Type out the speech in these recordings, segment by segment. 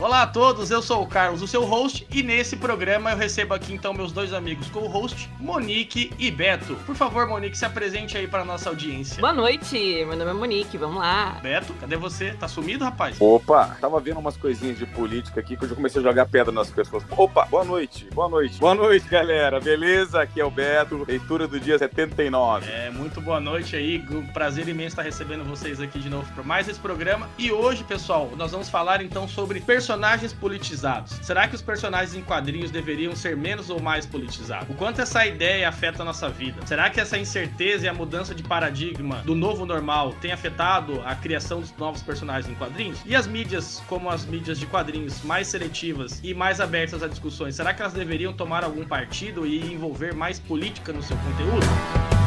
Olá a todos, eu sou o Carlos, o seu host, e nesse programa eu recebo aqui então meus dois amigos co-host, Monique e Beto. Por favor, Monique, se apresente aí para nossa audiência. Boa noite, meu nome é Monique, vamos lá. Beto, cadê você? Tá sumido, rapaz? Opa, tava vendo umas coisinhas de política aqui que eu já comecei a jogar pedra nas pessoas. Opa, boa noite, boa noite. Boa noite, galera, beleza? Aqui é o Beto, leitura do dia 79. É, muito boa noite aí, prazer imenso estar recebendo vocês aqui de novo para mais esse programa. E hoje, pessoal, nós vamos falar então sobre personagens personagens politizados. Será que os personagens em quadrinhos deveriam ser menos ou mais politizados? O quanto essa ideia afeta a nossa vida? Será que essa incerteza e a mudança de paradigma do novo normal tem afetado a criação dos novos personagens em quadrinhos? E as mídias, como as mídias de quadrinhos mais seletivas e mais abertas a discussões, será que elas deveriam tomar algum partido e envolver mais política no seu conteúdo?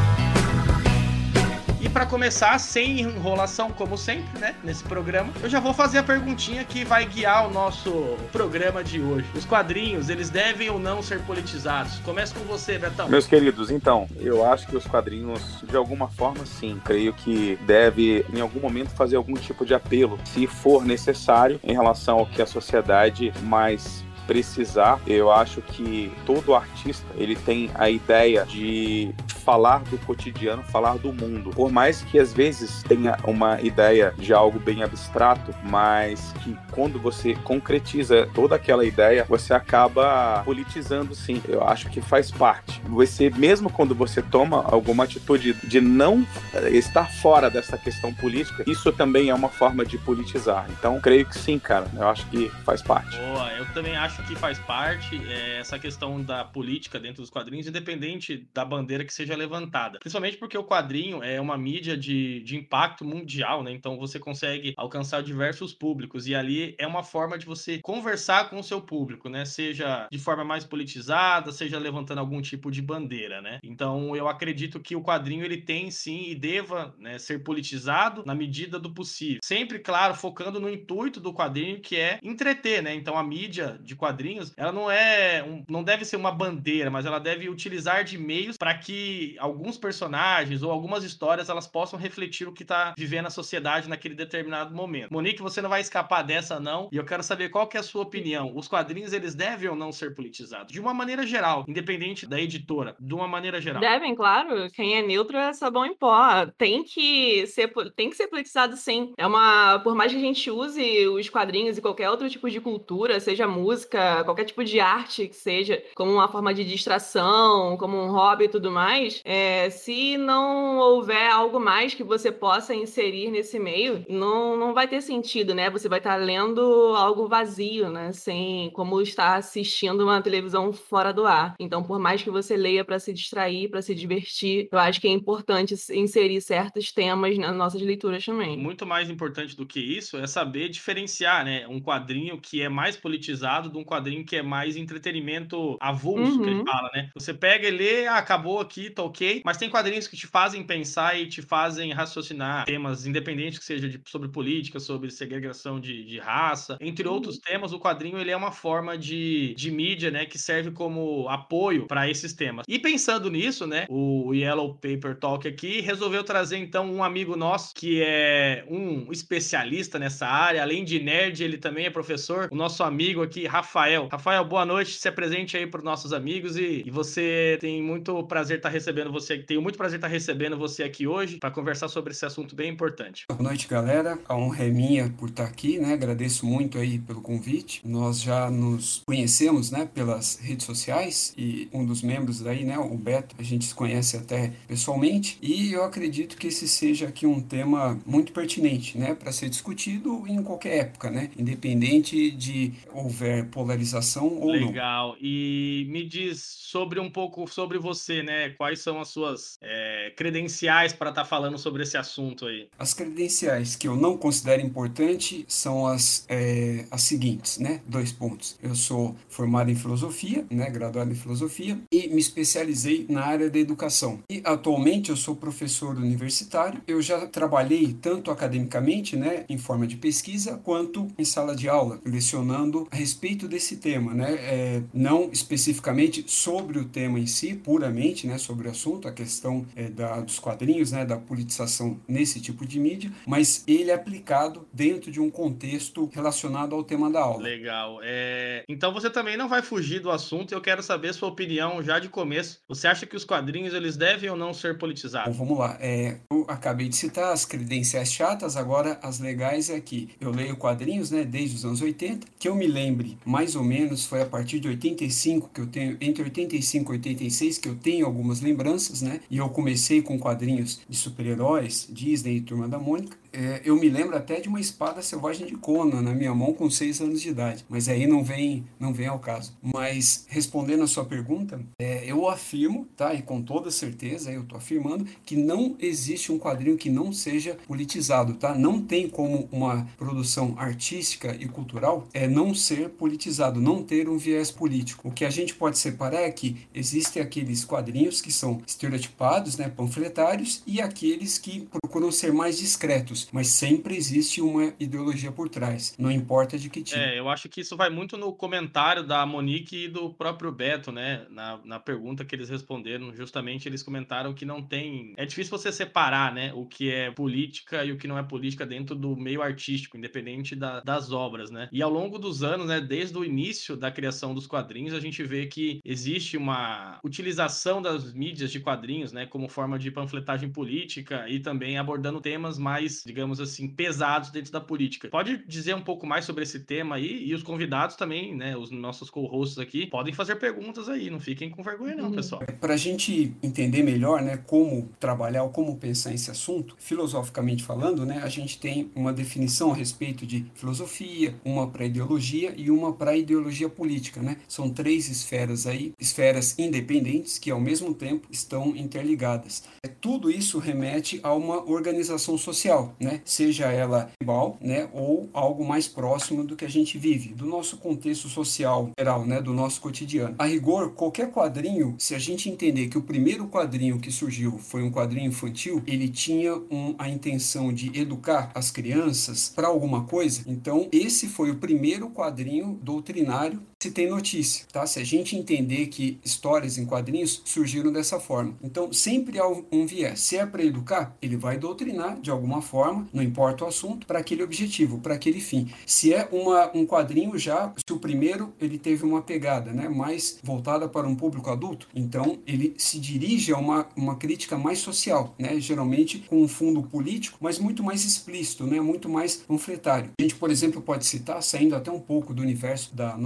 Para começar, sem enrolação, como sempre, né, nesse programa, eu já vou fazer a perguntinha que vai guiar o nosso programa de hoje. Os quadrinhos, eles devem ou não ser politizados? Começa com você, Betão. Meus queridos, então, eu acho que os quadrinhos, de alguma forma, sim, creio que deve, em algum momento, fazer algum tipo de apelo, se for necessário, em relação ao que a sociedade mais precisar. Eu acho que todo artista ele tem a ideia de falar do cotidiano, falar do mundo. Por mais que às vezes tenha uma ideia de algo bem abstrato, mas que quando você concretiza toda aquela ideia, você acaba politizando sim. Eu acho que faz parte. Você, mesmo quando você toma alguma atitude de não estar fora dessa questão política, isso também é uma forma de politizar. Então, creio que sim, cara. Eu acho que faz parte. Boa, eu também acho que faz parte é, essa questão da política dentro dos quadrinhos, independente da bandeira que seja levantada. Principalmente porque o quadrinho é uma mídia de, de impacto mundial, né? Então você consegue alcançar diversos públicos e ali é uma forma de você conversar com o seu público, né? Seja de forma mais politizada, seja levantando algum tipo de bandeira, né? Então eu acredito que o quadrinho ele tem sim e deva né, ser politizado na medida do possível. Sempre, claro, focando no intuito do quadrinho que é entreter, né? Então a mídia de quadrinhos ela não é, um, não deve ser uma bandeira, mas ela deve utilizar de meios para que alguns personagens ou algumas histórias elas possam refletir o que está vivendo a sociedade naquele determinado momento. Monique, você não vai escapar dessa não, e eu quero saber qual que é a sua opinião. Os quadrinhos eles devem ou não ser politizados? De uma maneira geral, independente da editora, de uma maneira geral. Devem, claro. Quem é neutro é sabão em pó. Tem que ser, tem que ser politizado sim. É uma, por mais que a gente use os quadrinhos e qualquer outro tipo de cultura, seja música, qualquer tipo de arte que seja, como uma forma de distração, como um hobby e tudo mais, é, se não houver algo mais que você possa inserir nesse meio, não, não vai ter sentido, né? Você vai estar lendo algo vazio, né? Sem como estar assistindo uma televisão fora do ar. Então, por mais que você leia para se distrair, para se divertir, eu acho que é importante inserir certos temas nas nossas leituras também. Muito mais importante do que isso é saber diferenciar, né? Um quadrinho que é mais politizado de um quadrinho que é mais entretenimento avulso, uhum. que ele fala, né? Você pega e lê, ah, acabou aqui, tá ok. Mas tem quadrinhos que te fazem pensar e te fazem raciocinar temas independentes que seja de, sobre política, sobre segregação de, de raça, entre uhum. outros temas. O quadrinho ele é uma forma de, de mídia, né, que serve como apoio para esses temas. E pensando nisso, né, o Yellow Paper Talk aqui resolveu trazer então um amigo nosso que é um especialista nessa área, além de nerd, ele também é professor, o nosso amigo aqui, Rafael Rafael. Rafael, boa noite, se apresente aí para os nossos amigos e, e, você tem muito prazer estar tá recebendo você, tenho muito prazer estar tá recebendo você aqui hoje para conversar sobre esse assunto bem importante. Boa noite, galera. A honra é minha por estar aqui, né? Agradeço muito aí pelo convite. Nós já nos conhecemos, né, pelas redes sociais e um dos membros daí, né, o Beto, a gente se conhece até pessoalmente e eu acredito que esse seja aqui um tema muito pertinente, né, para ser discutido em qualquer época, né, independente de houver polarização ou Legal. não. Legal. E me diz sobre um pouco sobre você, né? Quais são as suas é, credenciais para estar tá falando sobre esse assunto aí? As credenciais que eu não considero importante são as, é, as seguintes, né? Dois pontos. Eu sou formado em filosofia, né? Graduado em filosofia e me especializei na área da educação. E atualmente eu sou professor universitário. Eu já trabalhei tanto academicamente, né? Em forma de pesquisa, quanto em sala de aula, lecionando a respeito desse tema, né? É, não especificamente sobre o tema em si, puramente, né? Sobre assunto, a questão é, da, dos quadrinhos, né, da politização nesse tipo de mídia, mas ele é aplicado dentro de um contexto relacionado ao tema da aula. Legal. É... Então você também não vai fugir do assunto. Eu quero saber sua opinião já de começo. Você acha que os quadrinhos eles devem ou não ser politizados? Bom, vamos lá. É, eu acabei de citar as credenciais chatas, agora as legais é que eu leio quadrinhos, né, desde os anos 80, que eu me lembre mais ou menos foi a partir de 85 que eu tenho entre 85 e 86 que eu tenho algumas lembranças, né? E eu comecei com quadrinhos de super-heróis, Disney e Turma da Mônica. É, eu me lembro até de uma espada selvagem de Conan na minha mão com seis anos de idade, mas aí não vem, não vem ao caso. Mas respondendo a sua pergunta, é, eu afirmo, tá, e com toda certeza eu estou afirmando que não existe um quadrinho que não seja politizado, tá? Não tem como uma produção artística e cultural é não ser politizado, não ter um viés político. O que a gente pode separar é que existem aqueles quadrinhos que são estereotipados, né, panfletários, e aqueles que procuram ser mais discretos mas sempre existe uma ideologia por trás, não importa de que tipo. É, eu acho que isso vai muito no comentário da Monique e do próprio Beto, né? Na, na pergunta que eles responderam, justamente eles comentaram que não tem. É difícil você separar, né? O que é política e o que não é política dentro do meio artístico, independente da, das obras, né? E ao longo dos anos, né? Desde o início da criação dos quadrinhos, a gente vê que existe uma utilização das mídias de quadrinhos, né? Como forma de panfletagem política e também abordando temas mais digamos assim, pesados dentro da política. Pode dizer um pouco mais sobre esse tema aí? E os convidados também, né, os nossos co-hosts aqui, podem fazer perguntas aí, não fiquem com vergonha não, uhum. pessoal. Para a gente entender melhor, né, como trabalhar ou como pensar esse assunto, filosoficamente falando, né, a gente tem uma definição a respeito de filosofia, uma para ideologia e uma para ideologia política, né? São três esferas aí, esferas independentes que ao mesmo tempo estão interligadas. É, tudo isso remete a uma organização social, né? Seja ela igual, né? Ou algo mais próximo do que a gente vive, do nosso contexto social geral, né? Do nosso cotidiano. A rigor, qualquer quadrinho, se a gente entender que o primeiro quadrinho que surgiu foi um quadrinho infantil, ele tinha um, a intenção de educar as crianças para alguma coisa. Então, esse foi o primeiro quadrinho doutrinário se tem notícia, tá? Se a gente entender que histórias em quadrinhos surgiram dessa forma. Então, sempre há um viés. Se é para educar, ele vai doutrinar de alguma forma, não importa o assunto, para aquele objetivo, para aquele fim. Se é uma, um quadrinho já, se o primeiro ele teve uma pegada, né, mais voltada para um público adulto, então ele se dirige a uma, uma crítica mais social, né, geralmente com um fundo político, mas muito mais explícito, né, muito mais panfletário. A gente, por exemplo, pode citar, saindo até um pouco do universo da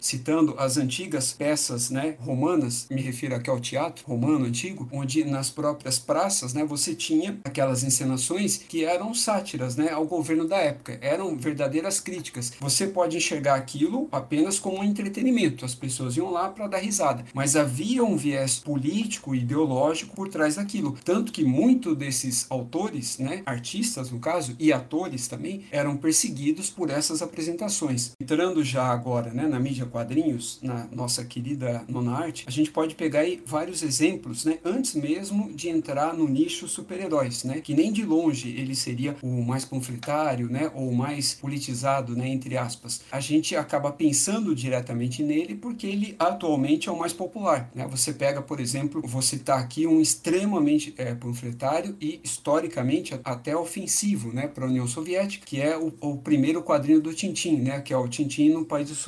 citando as antigas peças né, romanas, me refiro aqui ao teatro romano antigo, onde nas próprias praças né, você tinha aquelas encenações que eram sátiras né, ao governo da época, eram verdadeiras críticas. Você pode enxergar aquilo apenas como um entretenimento, as pessoas iam lá para dar risada, mas havia um viés político e ideológico por trás daquilo. Tanto que muitos desses autores, né, artistas no caso, e atores também, eram perseguidos por essas apresentações. Entrando já agora né, na mídia quadrinhos, na nossa querida Nona Arte, a gente pode pegar aí vários exemplos, né, antes mesmo de entrar no nicho super-heróis, né, que nem de longe ele seria o mais panfletário, né, ou mais politizado, né, entre aspas. A gente acaba pensando diretamente nele porque ele atualmente é o mais popular, né? Você pega, por exemplo, vou citar aqui um extremamente é, panfletário e historicamente até ofensivo, né, para a União Soviética, que é o, o primeiro quadrinho do Tintin, né, que é o Tintin no país dos.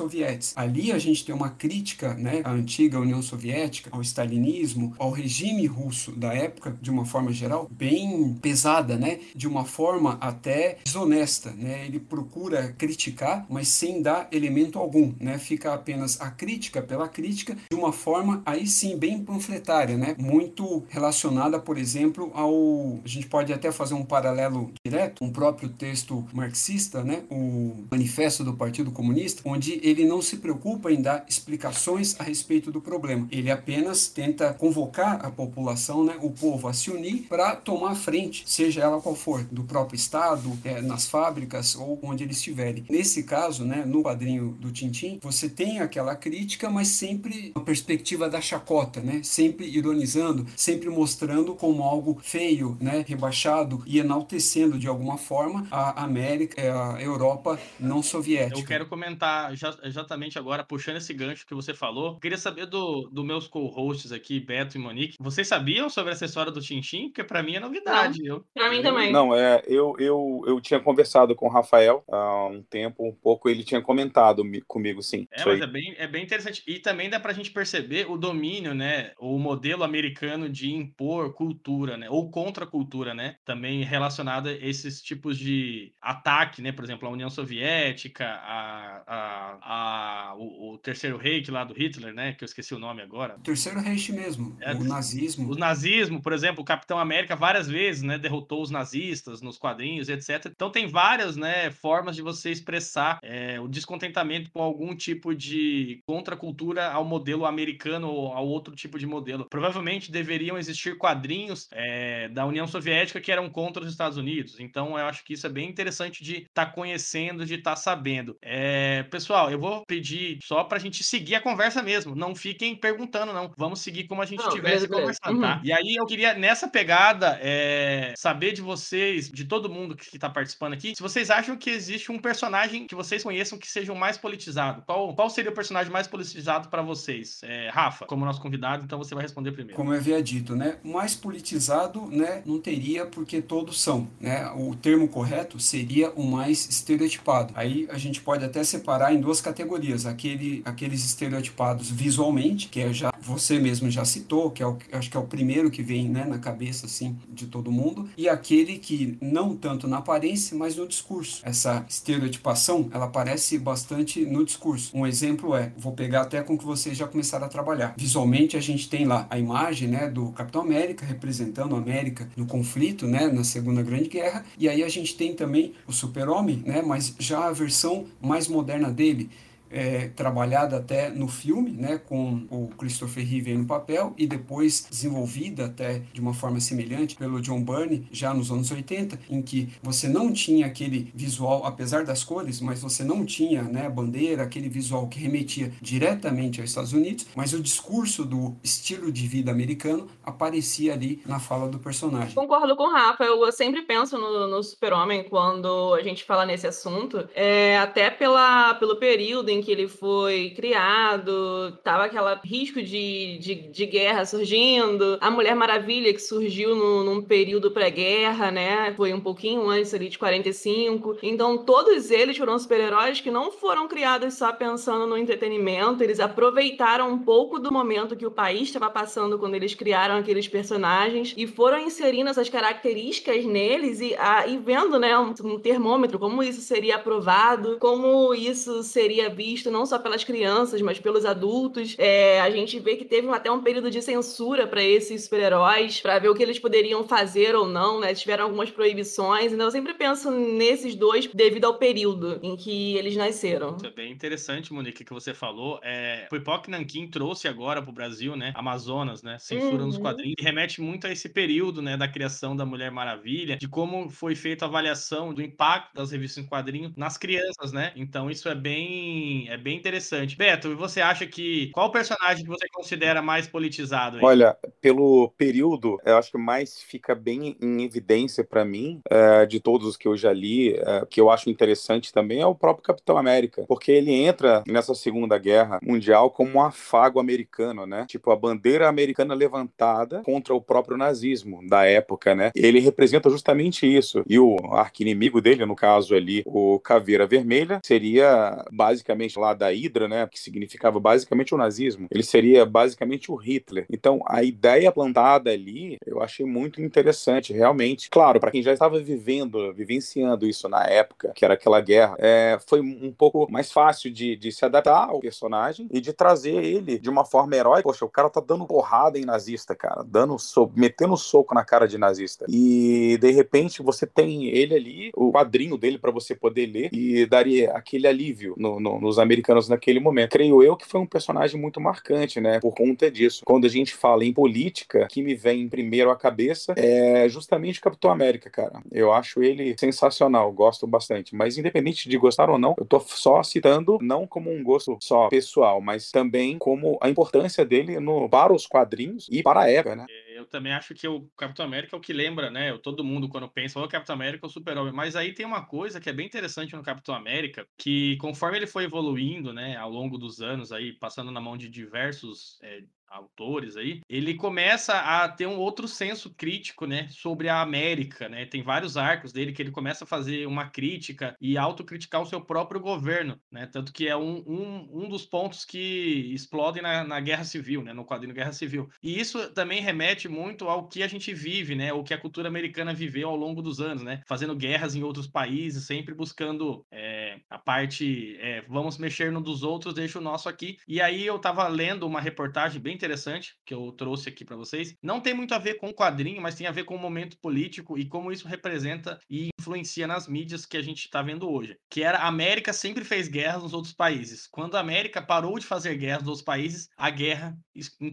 Ali a gente tem uma crítica né, à antiga União Soviética, ao stalinismo, ao regime russo da época, de uma forma geral, bem pesada, né, de uma forma até desonesta. Né? Ele procura criticar, mas sem dar elemento algum. Né? Fica apenas a crítica pela crítica, de uma forma aí sim bem panfletária, né? muito relacionada, por exemplo, ao. A gente pode até fazer um paralelo direto, um próprio texto marxista, né? o Manifesto do Partido Comunista, onde ele não se preocupa preocupa em dar explicações a respeito do problema. Ele apenas tenta convocar a população, né, o povo, a se unir para tomar frente, seja ela qual for, do próprio Estado, é, nas fábricas ou onde eles estiverem. Nesse caso, né, no quadrinho do Tintim, você tem aquela crítica, mas sempre a perspectiva da chacota, né, sempre ironizando, sempre mostrando como algo feio, né, rebaixado e enaltecendo de alguma forma a América, a Europa não soviética. Eu quero comentar exatamente agora, puxando esse gancho que você falou. Queria saber dos do meus co-hosts aqui, Beto e Monique. Vocês sabiam sobre essa história do Tintim? Porque para mim é novidade. Não, eu, pra mim também. Não, é, eu, eu, eu tinha conversado com o Rafael há um tempo, um pouco, ele tinha comentado comigo, sim. É, mas é bem, é bem interessante. E também dá pra gente perceber o domínio, né? O modelo americano de impor cultura, né? Ou contra cultura, né? Também relacionado a esses tipos de ataque, né? Por exemplo, a União Soviética, a, a, a o, o, Terceiro Reich lá do Hitler, né? Que eu esqueci o nome agora. O Terceiro Reich mesmo, é, o nazismo. O nazismo, por exemplo, o Capitão América várias vezes, né? Derrotou os nazistas nos quadrinhos, etc. Então tem várias, né? Formas de você expressar é, o descontentamento com algum tipo de contracultura ao modelo americano ou ao outro tipo de modelo. Provavelmente deveriam existir quadrinhos é, da União Soviética que eram contra os Estados Unidos. Então eu acho que isso é bem interessante de estar tá conhecendo, de estar tá sabendo. É, pessoal, eu vou pedir só para a gente seguir a conversa mesmo. Não fiquem perguntando, não. Vamos seguir como a gente estivesse conversando, tá? Uhum. E aí eu queria, nessa pegada, é, saber de vocês, de todo mundo que está participando aqui, se vocês acham que existe um personagem que vocês conheçam que seja o mais politizado. Qual, qual seria o personagem mais politizado para vocês? É, Rafa, como nosso convidado, então você vai responder primeiro. Como eu havia dito, né? Mais politizado, né? Não teria porque todos são, né? O termo correto seria o mais estereotipado. Aí a gente pode até separar em duas categorias: aquele, aqueles estereotipados visualmente, que é já você mesmo já citou, que é o, acho que é o primeiro que vem né, na cabeça assim de todo mundo, e aquele que não tanto na aparência, mas no discurso. Essa estereotipação, ela aparece bastante no discurso. Um exemplo é, vou pegar até com que vocês já começaram a trabalhar. Visualmente a gente tem lá a imagem, né, do Capitão América representando a América no conflito, né, na Segunda Grande Guerra, e aí a gente tem também o Super-Homem, né, mas já a versão mais moderna dele, é, trabalhada até no filme, né, com o Christopher Reeve no papel e depois desenvolvida até de uma forma semelhante pelo John Byrne já nos anos 80, em que você não tinha aquele visual, apesar das cores, mas você não tinha né, bandeira, aquele visual que remetia diretamente aos Estados Unidos, mas o discurso do estilo de vida americano aparecia ali na fala do personagem. Concordo com o Rafa, eu sempre penso no, no Super-Homem quando a gente fala nesse assunto, é, até pela, pelo período em que ele foi criado, tava aquele risco de, de, de, guerra surgindo, a Mulher Maravilha que surgiu no, num período pré-guerra, né? Foi um pouquinho antes ali de 45. Então, todos eles foram super-heróis que não foram criados só pensando no entretenimento, eles aproveitaram um pouco do momento que o país estava passando quando eles criaram aqueles personagens e foram inserindo essas características neles e, a, e vendo, né, um, um termômetro, como isso seria aprovado, como isso seria visto visto não só pelas crianças, mas pelos adultos. É, a gente vê que teve até um período de censura para esses super-heróis, para ver o que eles poderiam fazer ou não, né? Tiveram algumas proibições. Então eu sempre penso nesses dois devido ao período em que eles nasceram. Isso é bem interessante, Monique, que você falou. É, o Epoch Nankin trouxe agora para o Brasil, né? Amazonas, né? Censura uhum. nos quadrinhos. E remete muito a esse período, né? Da criação da Mulher Maravilha, de como foi feita a avaliação do impacto das revistas em quadrinhos nas crianças, né? Então isso é bem é bem interessante. Beto, você acha que qual personagem que você considera mais politizado? Aí? Olha, pelo período, eu acho que mais fica bem em evidência para mim, é, de todos os que eu já li, é, que eu acho interessante também é o próprio Capitão América, porque ele entra nessa Segunda Guerra Mundial como um afago americano, né? Tipo a bandeira americana levantada contra o próprio nazismo da época, né? Ele representa justamente isso. E o arquinimigo dele, no caso ali, o Caveira Vermelha, seria basicamente lá da Hydra, né, que significava basicamente o nazismo, ele seria basicamente o Hitler. Então, a ideia plantada ali, eu achei muito interessante, realmente. Claro, para quem já estava vivendo, vivenciando isso na época, que era aquela guerra, é, foi um pouco mais fácil de, de se adaptar ao personagem e de trazer ele de uma forma heróica. Poxa, o cara tá dando porrada em nazista, cara, dando so metendo soco na cara de nazista. E de repente você tem ele ali, o quadrinho dele para você poder ler e daria aquele alívio no, no, nos americanos naquele momento. Creio eu que foi um personagem muito marcante, né? Por conta disso. Quando a gente fala em política, que me vem primeiro à cabeça é justamente o Capitão América, cara. Eu acho ele sensacional, gosto bastante. Mas independente de gostar ou não, eu tô só citando não como um gosto só pessoal, mas também como a importância dele no, para os quadrinhos e para a época, né? eu eu também acho que o Capitão América é o que lembra, né? Todo mundo, quando pensa, o Capitão América é o super-homem. Mas aí tem uma coisa que é bem interessante no Capitão América, que conforme ele foi evoluindo, né, ao longo dos anos, aí, passando na mão de diversos é, autores aí, ele começa a ter um outro senso crítico, né, sobre a América, né? Tem vários arcos dele que ele começa a fazer uma crítica e autocriticar o seu próprio governo, né? Tanto que é um, um, um dos pontos que explodem na, na Guerra Civil, né? No quadrinho Guerra Civil. E isso também remete muito ao que a gente vive, né? O que a cultura americana viveu ao longo dos anos, né? Fazendo guerras em outros países, sempre buscando é, a parte, é, vamos mexer no dos outros, deixa o nosso aqui. E aí eu tava lendo uma reportagem bem interessante que eu trouxe aqui para vocês. Não tem muito a ver com o quadrinho, mas tem a ver com o momento político e como isso representa e influencia nas mídias que a gente está vendo hoje. Que era a América sempre fez guerras nos outros países. Quando a América parou de fazer guerras nos outros países, a guerra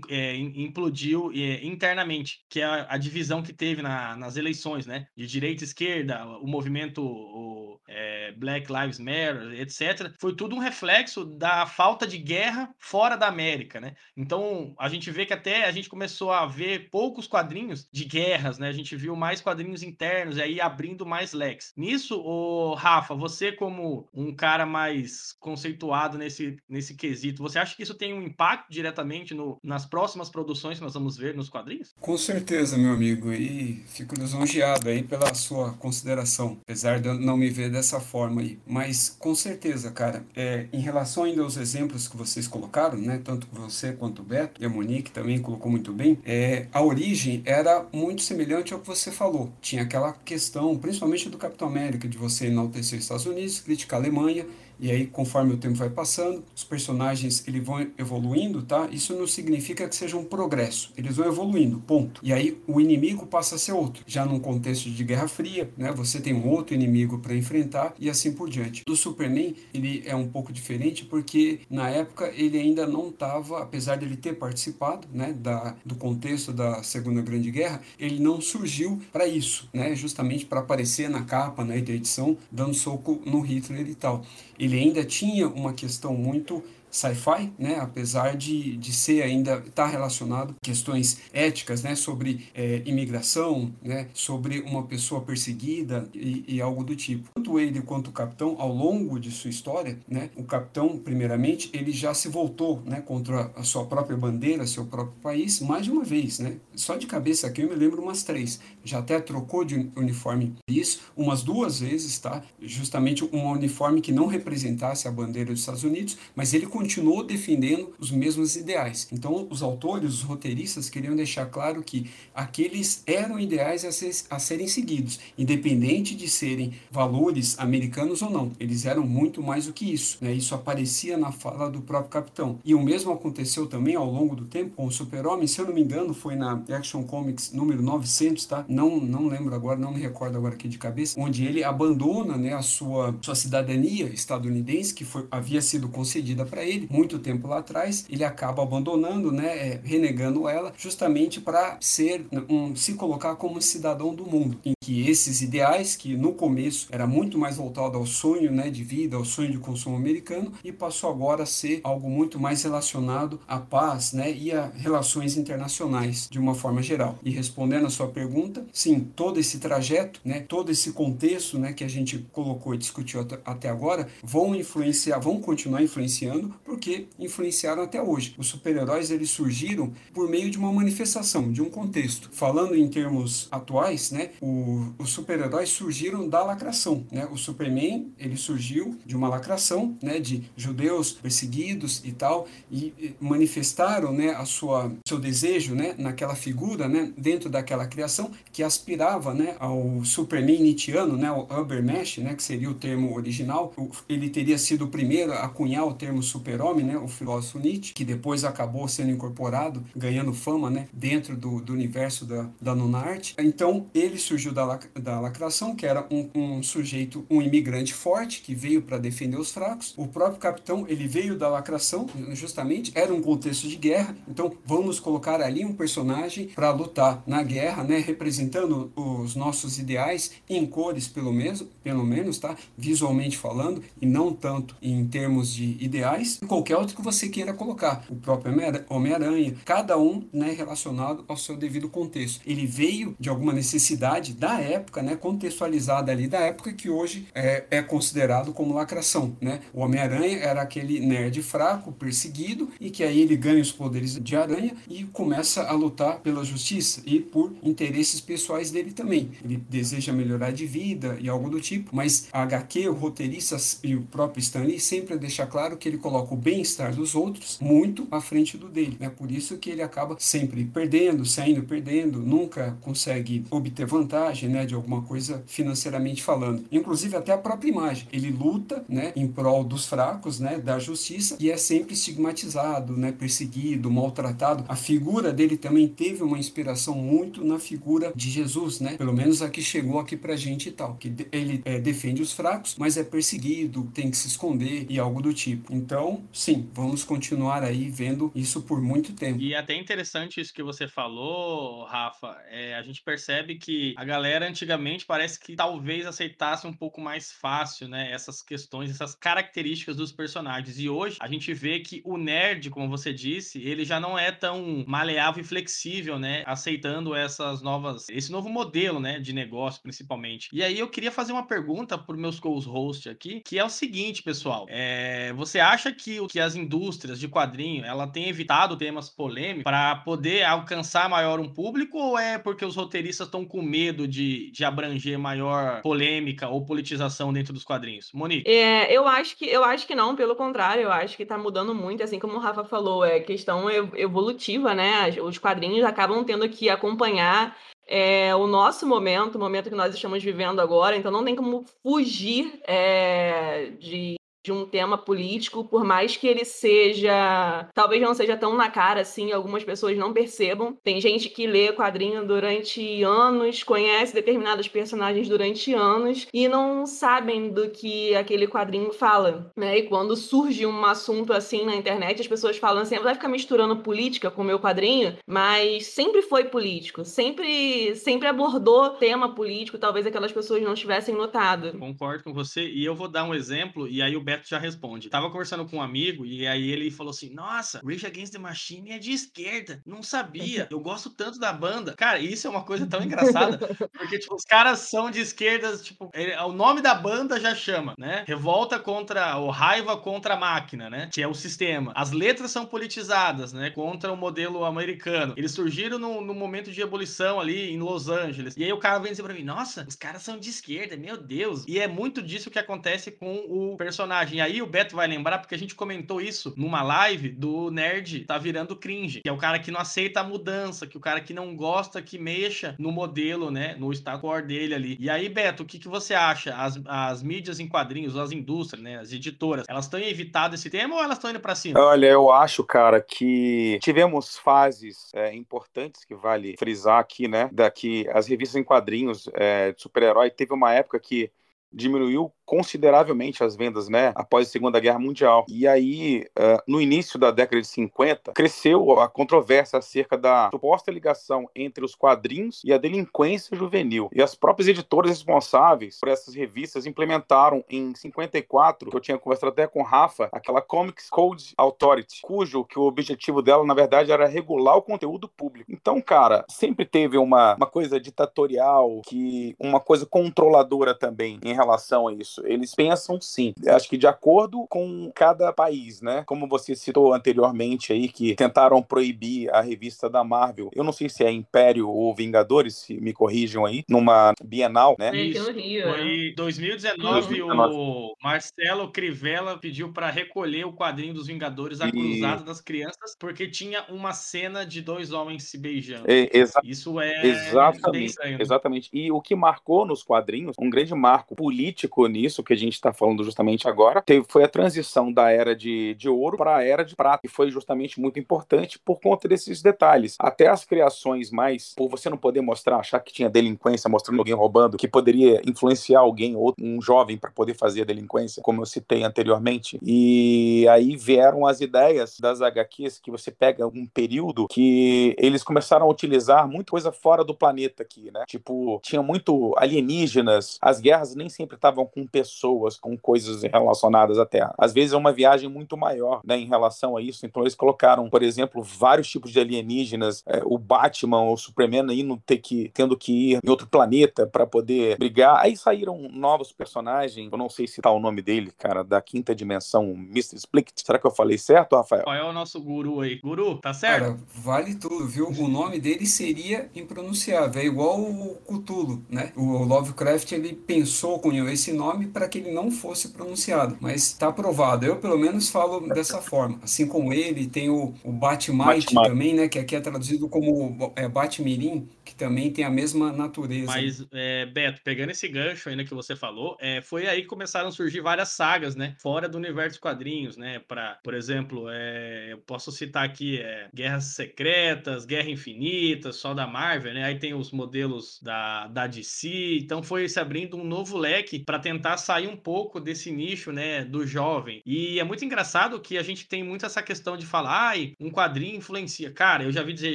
é, implodiu é, internamente, que é a, divisão que teve na, nas eleições, né? De direita e esquerda, o movimento o, é, Black Lives Matter, etc. Foi tudo um reflexo da falta de guerra fora da América, né? Então a gente vê que até a gente começou a ver poucos quadrinhos de guerras, né? A gente viu mais quadrinhos internos aí abrindo mais leques. Nisso, o Rafa, você como um cara mais conceituado nesse, nesse quesito, você acha que isso tem um impacto diretamente no, nas próximas produções que nós vamos ver nos quadrinhos? Com certeza, meu amigo, e fico lisonjeado aí pela sua consideração, apesar de não me ver dessa forma aí. Mas com certeza, cara, é, em relação ainda aos exemplos que vocês colocaram, né, tanto você quanto o Beto, a Monique também colocou muito bem, é, a origem era muito semelhante ao que você falou. Tinha aquela questão, principalmente do Capitão América, de você enaltecer os Estados Unidos, criticar a Alemanha e aí, conforme o tempo vai passando, os personagens eles vão evoluindo, tá? Isso não significa que seja um progresso. Eles vão evoluindo, ponto. E aí o inimigo passa a ser outro. Já num contexto de Guerra Fria, né? Você tem um outro inimigo para enfrentar e assim por diante. Do Superman, ele é um pouco diferente porque na época ele ainda não estava, apesar de ele ter participado, né, da, do contexto da Segunda Grande Guerra, ele não surgiu para isso, né? Justamente para aparecer na capa, na edição, dando soco no Hitler e tal ele ainda tinha uma questão muito sci-fi, né? apesar de, de ser ainda estar tá relacionado a questões éticas, né? sobre é, imigração, né? sobre uma pessoa perseguida e, e, algo do tipo. Tanto ele quanto o capitão, ao longo de sua história, né? o capitão, primeiramente, ele já se voltou né? contra a sua própria bandeira, seu próprio país, mais de uma vez. Né? Só de cabeça aqui eu me lembro umas três. Já até trocou de uniforme isso umas duas vezes, tá? justamente um uniforme que não representasse a bandeira dos Estados Unidos, mas ele continuou defendendo os mesmos ideais. Então, os autores, os roteiristas queriam deixar claro que aqueles eram ideais a, ser, a serem seguidos, independente de serem valores americanos ou não. Eles eram muito mais do que isso. Né? Isso aparecia na fala do próprio capitão. E o mesmo aconteceu também ao longo do tempo com o Super-Homem. Se eu não me engano, foi na Action Comics número 900, tá? Não, não lembro agora, não me recordo agora aqui de cabeça, onde ele abandona né, a sua, sua cidadania estadunidense, que foi, havia sido concedida para ele muito tempo lá atrás, ele acaba abandonando, né, é, renegando ela, justamente para ser um, se colocar como cidadão do mundo, em que esses ideais que no começo era muito mais voltado ao sonho, né, de vida, ao sonho de consumo americano, e passou agora a ser algo muito mais relacionado à paz, né, e a relações internacionais de uma forma geral. E respondendo a sua pergunta, sim, todo esse trajeto, né, todo esse contexto, né, que a gente colocou e discutiu até agora, vão influenciar, vão continuar influenciando porque influenciaram até hoje. Os super-heróis eles surgiram por meio de uma manifestação, de um contexto. Falando em termos atuais, né, o, os super-heróis surgiram da lacração, né? O Superman ele surgiu de uma lacração, né, de judeus perseguidos e tal, e manifestaram, né, a sua seu desejo, né, naquela figura, né, dentro daquela criação que aspirava, né, ao Superman Nietzscheano, né, o Ubermensch, né, que seria o termo original. Ele teria sido o primeiro a cunhar o termo super super-homem, né, o filósofo Nietzsche, que depois acabou sendo incorporado, ganhando fama, né, dentro do, do universo da, da arte. Então, ele surgiu da, da lacração, que era um, um sujeito um imigrante forte que veio para defender os fracos. O próprio capitão, ele veio da lacração, justamente, era um contexto de guerra, então vamos colocar ali um personagem para lutar na guerra, né, representando os nossos ideais em cores pelo menos, pelo menos, tá? Visualmente falando e não tanto em termos de ideais. Qualquer outro que você queira colocar, o próprio Homem-Aranha, cada um, né, relacionado ao seu devido contexto. Ele veio de alguma necessidade da época, né, contextualizada ali da época que hoje é, é considerado como lacração, né? O Homem-Aranha era aquele nerd fraco, perseguido e que aí ele ganha os poderes de aranha e começa a lutar pela justiça e por interesses pessoais dele também. Ele deseja melhorar de vida e algo do tipo, mas a HQ, o roteirista e o próprio Stanley sempre deixa claro que ele coloca o bem-estar dos outros muito à frente do dele. É né? por isso que ele acaba sempre perdendo, saindo perdendo, nunca consegue obter vantagem né, de alguma coisa financeiramente falando. Inclusive até a própria imagem. Ele luta né, em prol dos fracos, né, da justiça, e é sempre estigmatizado, né, perseguido, maltratado. A figura dele também teve uma inspiração muito na figura de Jesus, né? Pelo menos a que chegou aqui pra gente e tal. Que ele é, defende os fracos, mas é perseguido, tem que se esconder e algo do tipo. Então, sim, vamos continuar aí vendo isso por muito tempo. E é até interessante isso que você falou, Rafa. É, a gente percebe que a galera antigamente parece que talvez aceitasse um pouco mais fácil, né? Essas questões, essas características dos personagens. E hoje a gente vê que o nerd, como você disse, ele já não é tão maleável e flexível, né? Aceitando essas novas, esse novo modelo, né? De negócio, principalmente. E aí eu queria fazer uma pergunta para meus co-hosts aqui, que é o seguinte, pessoal. É, você acha que, que as indústrias de quadrinho, ela tem evitado temas polêmicos para poder alcançar maior um público ou é porque os roteiristas estão com medo de, de abranger maior polêmica ou politização dentro dos quadrinhos? Monique? É, eu acho que eu acho que não, pelo contrário, eu acho que está mudando muito, assim como o Rafa falou, é questão evolutiva, né? Os quadrinhos acabam tendo que acompanhar é, o nosso momento, o momento que nós estamos vivendo agora, então não tem como fugir é, de de um tema político, por mais que ele seja, talvez não seja tão na cara assim, algumas pessoas não percebam. Tem gente que lê quadrinho durante anos, conhece determinados personagens durante anos e não sabem do que aquele quadrinho fala, né? E quando surge um assunto assim na internet, as pessoas falam assim, vai ficar misturando política com o meu quadrinho, mas sempre foi político, sempre sempre abordou tema político, talvez aquelas pessoas não tivessem notado. Concordo com você e eu vou dar um exemplo e aí o Beto já responde. Tava conversando com um amigo e aí ele falou assim: Nossa, Rage Against the Machine é de esquerda. Não sabia. Eu gosto tanto da banda. Cara, isso é uma coisa tão engraçada. Porque, tipo, os caras são de esquerdas, tipo, ele, o nome da banda já chama, né? Revolta contra, ou raiva contra a máquina, né? Que é o sistema. As letras são politizadas, né? Contra o modelo americano. Eles surgiram no, no momento de ebulição ali em Los Angeles. E aí o cara vem dizer pra mim: Nossa, os caras são de esquerda, meu Deus. E é muito disso que acontece com o personagem personagem. Aí o Beto vai lembrar, porque a gente comentou isso numa live do nerd tá virando cringe, que é o cara que não aceita a mudança, que o cara que não gosta que mexa no modelo, né, no Star Core dele ali. E aí, Beto, o que, que você acha? As, as mídias em quadrinhos, as indústrias, né, as editoras, elas têm evitado esse tema ou elas estão indo para cima? Olha, eu acho, cara, que tivemos fases é, importantes que vale frisar aqui, né, daqui as revistas em quadrinhos é, de super-herói teve uma época que diminuiu consideravelmente as vendas, né, após a Segunda Guerra Mundial. E aí, uh, no início da década de 50, cresceu a controvérsia acerca da suposta ligação entre os quadrinhos e a delinquência juvenil. E as próprias editoras responsáveis por essas revistas implementaram em 54, que eu tinha conversado até com o Rafa, aquela Comics Code Authority, cujo que o objetivo dela, na verdade, era regular o conteúdo público. Então, cara, sempre teve uma, uma coisa ditatorial, que uma coisa controladora também em relação a isso isso. Eles pensam sim. Acho que de acordo com cada país, né? Como você citou anteriormente aí, que tentaram proibir a revista da Marvel. Eu não sei se é Império ou Vingadores, se me corrijam aí, numa Bienal, né? Isso. No Rio, Foi 2019, o Marcelo Crivella pediu para recolher o quadrinho dos Vingadores, A Cruzada das Crianças, porque tinha uma cena de dois homens se beijando. É, exa Isso é exatamente, estranho, né? exatamente. E o que marcou nos quadrinhos, um grande marco político nisso, isso que a gente está falando justamente agora. Teve, foi a transição da era de, de ouro para a era de prata, e foi justamente muito importante por conta desses detalhes. Até as criações mais, por você não poder mostrar, achar que tinha delinquência, mostrando alguém roubando, que poderia influenciar alguém ou um jovem para poder fazer delinquência, como eu citei anteriormente. E aí vieram as ideias das HQs que você pega um período que eles começaram a utilizar muita coisa fora do planeta aqui, né? Tipo, tinha muito alienígenas, as guerras nem sempre estavam com pessoas, com coisas relacionadas à Terra. Às vezes é uma viagem muito maior, né, em relação a isso. Então eles colocaram, por exemplo, vários tipos de alienígenas, é, o Batman, o Superman indo ter que, tendo que ir em outro planeta para poder brigar. Aí saíram novos personagens, eu não sei se tá o nome dele, cara, da quinta dimensão, Mr. Split. Será que eu falei certo, Rafael? Qual é o nosso guru aí? Guru, tá certo? Cara, vale tudo, viu? O nome dele seria impronunciável, é igual o Cthulhu, né? O Lovecraft, ele pensou com esse nome para que ele não fosse pronunciado, mas está aprovado. Eu, pelo menos, falo dessa forma. Assim como ele, tem o, o Batmite também, né? Que aqui é traduzido como é, Batmirim, que também tem a mesma natureza. Mas, é, Beto, pegando esse gancho ainda que você falou, é, foi aí que começaram a surgir várias sagas, né? Fora do universo quadrinhos, né? Para, por exemplo, é, eu posso citar aqui é, Guerras Secretas, Guerra Infinita, só da Marvel, né? Aí tem os modelos da, da DC. Então foi se abrindo um novo leque para tentar sair um pouco desse nicho, né? Do jovem. E é muito engraçado que a gente tem muito essa questão de falar, ai, um quadrinho influencia. Cara, eu já vi dizer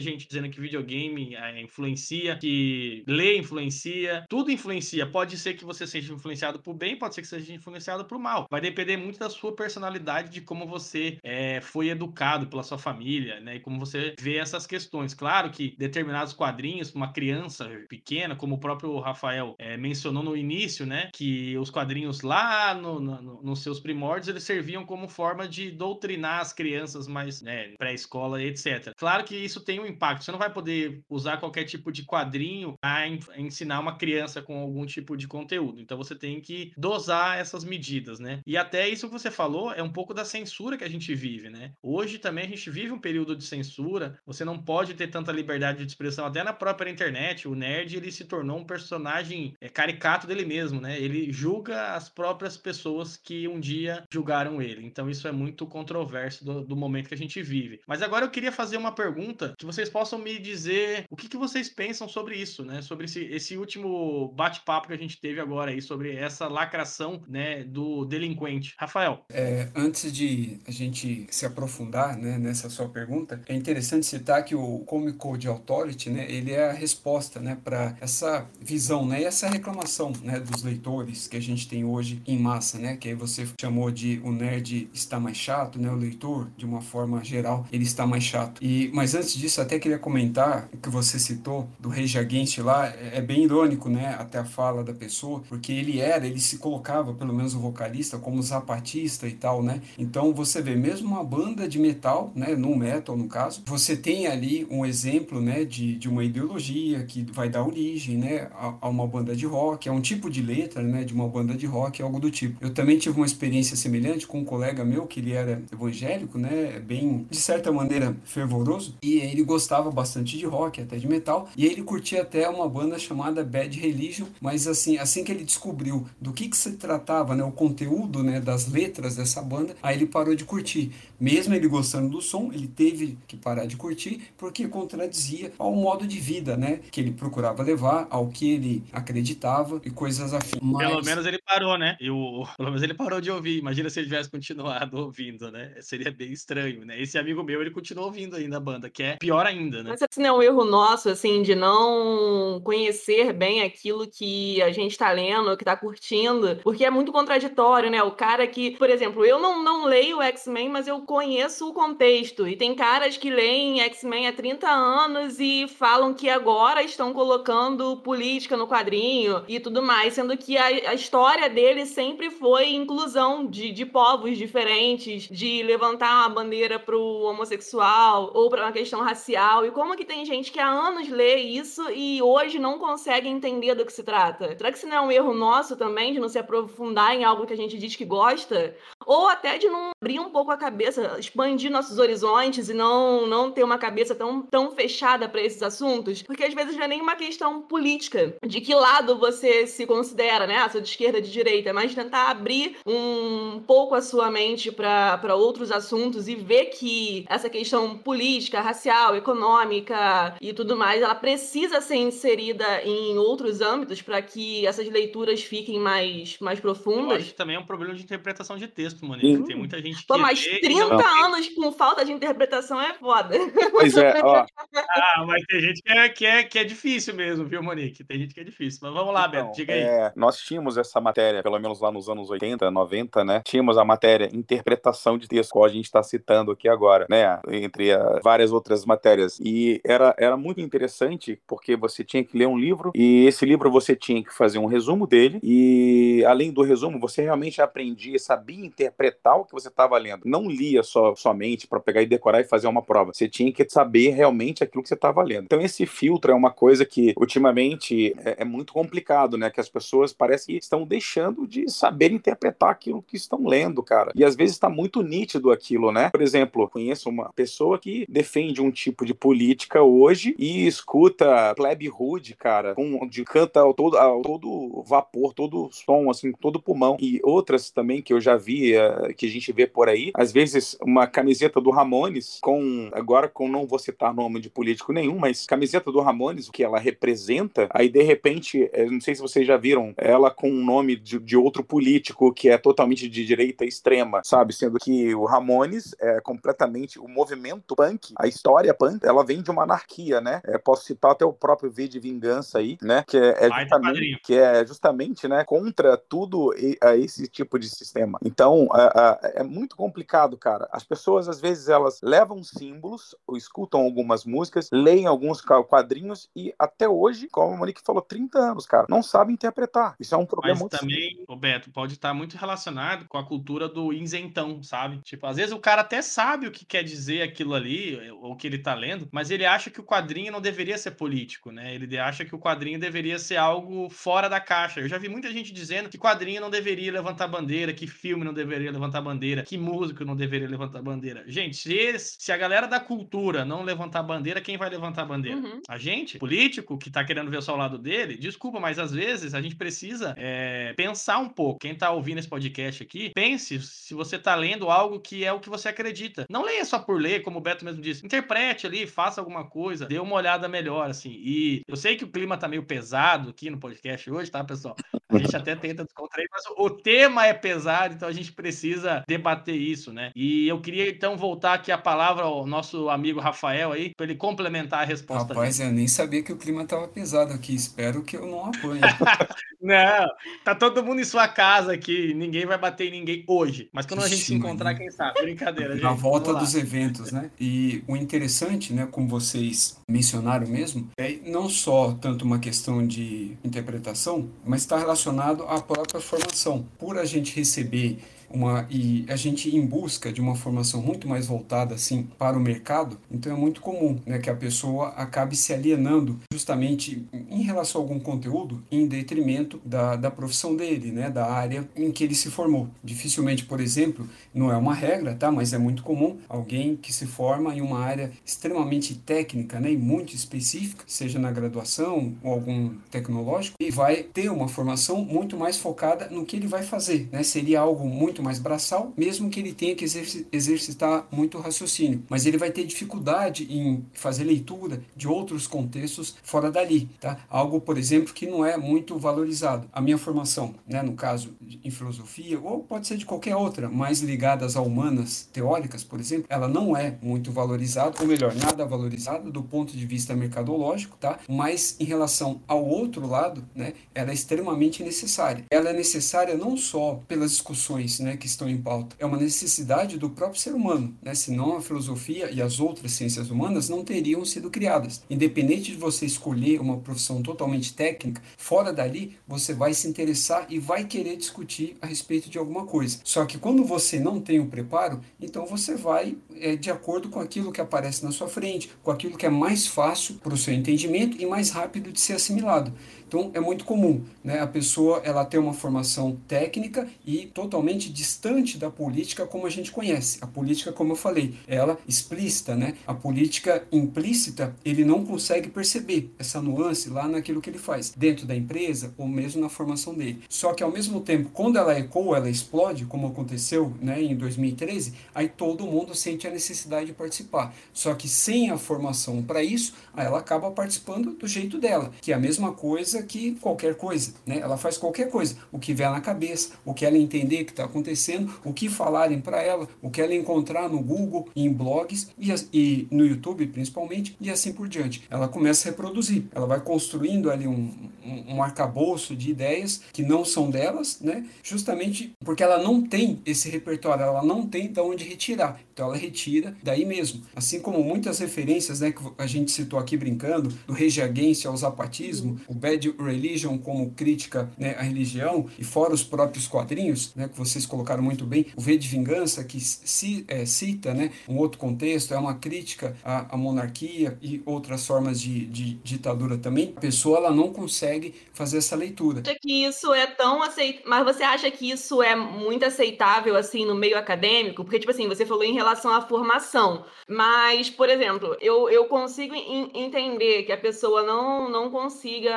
gente dizendo que videogame é, influencia, que lê influencia, tudo influencia. Pode ser que você seja influenciado por bem, pode ser que seja influenciado por mal. Vai depender muito da sua personalidade, de como você é, foi educado pela sua família, né? E como você vê essas questões. Claro que determinados quadrinhos, uma criança pequena, como o próprio Rafael é, mencionou no início, né? Que os quadrinhos lá no, no, nos seus primórdios eles serviam como forma de doutrinar as crianças mais né, pré-escola, etc. Claro que isso tem um impacto. Você não vai poder usar qualquer tipo de quadrinho a ensinar uma criança com algum tipo de conteúdo. Então você tem que dosar essas medidas, né? E até isso que você falou é um pouco da censura que a gente vive, né? Hoje também a gente vive um período de censura. Você não pode ter tanta liberdade de expressão até na própria internet. O nerd ele se tornou um personagem é, caricato dele mesmo, né? Ele julga as próprias pessoas que um dia julgaram ele. Então isso é muito controverso do, do momento que a gente vive. Mas agora eu queria fazer uma pergunta que vocês possam me dizer o que, que vocês pensam sobre isso, né? Sobre esse, esse último bate-papo que a gente teve agora aí, sobre essa lacração, né, do delinquente. Rafael. É, antes de a gente se aprofundar, né, nessa sua pergunta, é interessante citar que o Comic Code Authority, né, ele é a resposta, né, para essa visão, né, e essa reclamação, né, dos leitores que a gente tem hoje em massa, né, que aí você chamou de o nerd está mais chato, né, o leitor, de uma forma geral, ele está mais chato. E, mas antes disso, até queria comentar o que você citou do Rage Against lá, é, é bem irônico, né, até a fala da pessoa, porque ele era, ele se colocava, pelo menos o vocalista, como zapatista e tal, né, então você vê, mesmo uma banda de metal, né, no metal no caso, você tem ali um exemplo, né, de, de uma ideologia que vai dar origem, né, a, a uma banda de rock, é um tipo de letra, né, de uma banda de rock, algo do tipo. Eu também tive uma experiência semelhante com um colega meu, que ele era evangélico, né, bem, de certa maneira, fervoroso, e ele gostava bastante de rock, até de metal, e ele curtia até uma banda chamada Bad Religion, mas assim, assim que ele descobriu do que que se tratava, né, o conteúdo, né, das letras dessa banda, aí ele parou de curtir. Mesmo ele gostando do som, ele teve que parar de curtir porque contradizia ao modo de vida, né, que ele procurava levar, ao que ele acreditava e coisas afins. Mas... Pelo menos ele parou, né? Eu, pelo menos ele parou de ouvir. Imagina se ele tivesse continuado ouvindo, né? Seria bem estranho, né? Esse amigo meu, ele continuou ouvindo ainda a banda, que é pior ainda, né? Mas assim, é um erro nosso, assim, de não conhecer bem aquilo que a gente tá lendo, que tá curtindo, porque é muito contraditório, né? O cara que, por exemplo, eu não, não leio X-Men, mas eu conheço o contexto. E tem caras que leem X-Men há 30 anos e falam que agora estão colocando política no quadrinho e tudo mais, sendo que a, a história dele sempre foi inclusão de, de povos diferentes, de levantar uma bandeira pro homossexual ou para uma questão racial. E como que tem gente que há anos lê isso e hoje não consegue entender do que se trata? Será que isso não é um erro nosso também de não se aprofundar em algo que a gente diz que gosta? Ou até de não abrir um pouco a cabeça, expandir nossos horizontes e não, não ter uma cabeça tão, tão fechada para esses assuntos, porque às vezes não é nem uma questão política, de que lado você se considera, né? Se de esquerda, de direita, mas tentar abrir um pouco a sua mente para outros assuntos e ver que essa questão política, racial, econômica e tudo mais, ela precisa ser inserida em outros âmbitos para que essas leituras fiquem mais, mais profundas. Eu acho que também é um problema de interpretação de texto, Monique. Tem muita gente que. Pô, mas 30 anos com falta de interpretação é foda. Pois é, ó. ah, mas tem gente que é, que, é, que é difícil mesmo, viu, Monique? Tem gente que é difícil. Mas vamos lá, então, Beto, diga aí. É, nós tínhamos essa matéria, pelo menos lá nos anos 80, 90, né? Tínhamos a matéria interpretação de texto, que a gente está citando aqui agora, né? Entre a, várias outras matérias. E era, era muito interessante porque você tinha que ler um livro e esse livro você tinha que fazer um resumo dele e além do resumo você realmente aprendia, sabia interpretar o que você estava lendo. Não lia só somente para pegar e decorar e fazer uma prova. Você tinha que saber realmente aquilo que você estava lendo. Então esse filtro é uma coisa que ultimamente é, é muito complicado, né? Que as pessoas parecem que estão deixando de saber interpretar aquilo que estão lendo, cara. E às vezes está muito nítido aquilo, né? Por exemplo, conheço uma pessoa que defende um tipo de política hoje e escuta Plebe Hood, cara, com, de canta ao todo, ao todo vapor, todo som, assim, todo pulmão. E outras também que eu já vi, uh, que a gente vê por aí, às vezes uma camiseta do Ramones com, agora com não vou citar nome de político nenhum, mas camiseta do Ramones, o que ela representa, aí de repente, eh, não sei se vocês já viram, ela com um nome de, de outro político que é totalmente de direita extrema, sabe? Sendo que o Ramones é completamente o movimento punk, a história punk, ela vem de uma anarquia, né? É, posso citar até o próprio V de Vingança aí, né? Que é, é justamente, que é justamente né, contra tudo esse tipo de sistema. Então, é, é muito complicado, cara. As pessoas, às vezes, elas levam símbolos, ou escutam algumas músicas, leem alguns quadrinhos e até hoje, como a Monique falou, 30 anos, cara, não sabem interpretar. Isso é um problema Mas muito também, Roberto, pode estar muito relacionado com a cultura do isentão, sabe? Tipo, às vezes o cara até sabe o que quer dizer aquilo ali, ou o que ele tá lendo, mas ele acha que o quadrinho não deveria ser político, né? Ele acha que o quadrinho deveria ser algo fora da caixa. Eu já vi muita gente dizendo que quadrinho não deveria levantar bandeira, que filme não deveria levantar bandeira, que músico não deveria levantar bandeira. Gente, se, se a galera da cultura não levantar bandeira, quem vai levantar bandeira? Uhum. A gente, político, que tá querendo ver só o lado dele, desculpa, mas às vezes a gente precisa é, pensar um pouco. Quem tá ouvindo esse podcast aqui, pense se você tá lendo algo que é o que você acredita. Não leia só por ler, como o Beto mesmo disse. Interprete ali, faça alguma coisa, dê uma olhada melhor, assim. E eu sei que o clima tá meio pesado aqui no podcast hoje, tá, pessoal? A gente até tenta descontrair, mas o tema é pesado, então a gente precisa debater isso, né? E eu queria então voltar aqui a palavra ao nosso amigo Rafael aí, para ele complementar a resposta. Rapaz, dele. eu nem sabia que o clima tava pesado aqui. Espero que eu não apanhe. não, tá todo mundo em sua casa aqui, ninguém vai bater em ninguém hoje. Mas quando a gente se encontrar, quem sabe? Brincadeira, gente. Na volta dos eventos, né? E o interessante, né, como vocês mencionaram mesmo, é não só tanto uma questão de interpretação, mas está relacionado à própria formação. Por a gente receber uma e a gente em busca de uma formação muito mais voltada assim para o mercado, então é muito comum, né, que a pessoa acabe se alienando justamente em relação a algum conteúdo em detrimento da, da profissão dele, né, da área em que ele se formou. Dificilmente, por exemplo, não é uma regra, tá, mas é muito comum alguém que se forma em uma área extremamente técnica, né, e muito específica, seja na graduação ou algum tecnológico, e vai ter uma formação muito mais focada no que ele vai fazer, né? Seria algo muito mais braçal, mesmo que ele tenha que exercitar muito raciocínio. Mas ele vai ter dificuldade em fazer leitura de outros contextos fora dali, tá? Algo, por exemplo, que não é muito valorizado. A minha formação, né, no caso em filosofia, ou pode ser de qualquer outra, mais ligadas a humanas teóricas, por exemplo, ela não é muito valorizada, ou melhor, nada valorizada do ponto de vista mercadológico, tá? Mas em relação ao outro lado, né, ela é extremamente necessária. Ela é necessária não só pelas discussões, né, né, que estão em pauta. É uma necessidade do próprio ser humano, né? senão a filosofia e as outras ciências humanas não teriam sido criadas. Independente de você escolher uma profissão totalmente técnica, fora dali você vai se interessar e vai querer discutir a respeito de alguma coisa. Só que quando você não tem o preparo, então você vai é, de acordo com aquilo que aparece na sua frente, com aquilo que é mais fácil para o seu entendimento e mais rápido de ser assimilado. Então é muito comum, né? A pessoa ela ter uma formação técnica e totalmente distante da política como a gente conhece. A política, como eu falei, ela explícita, né? A política implícita, ele não consegue perceber essa nuance lá naquilo que ele faz, dentro da empresa ou mesmo na formação dele. Só que ao mesmo tempo, quando ela ecoa, ela explode, como aconteceu, né, em 2013, aí todo mundo sente a necessidade de participar. Só que sem a formação para isso, aí ela acaba participando do jeito dela, que é a mesma coisa que qualquer coisa, né? Ela faz qualquer coisa, o que vier na cabeça, o que ela entender que está acontecendo, o que falarem para ela, o que ela encontrar no Google, em blogs e, e, no YouTube principalmente, e assim por diante. Ela começa a reproduzir, ela vai construindo ali um, um, um arcabouço de ideias que não são delas, né? Justamente porque ela não tem esse repertório, ela não tem de onde retirar. Então ela retira daí mesmo. Assim como muitas referências né, que a gente citou aqui brincando, do Rage Against ao zapatismo, o Bad Religion como crítica né, à religião, e fora os próprios quadrinhos, né, que vocês colocaram muito bem, o V de Vingança, que se, é, cita né, um outro contexto, é uma crítica à, à monarquia e outras formas de, de, ditadura também, a pessoa ela não consegue fazer essa leitura. Acha que isso é tão aceitável, mas você acha que isso é muito aceitável assim no meio acadêmico? Porque, tipo assim, você falou em relação à formação, mas, por exemplo, eu, eu consigo entender que a pessoa não, não consiga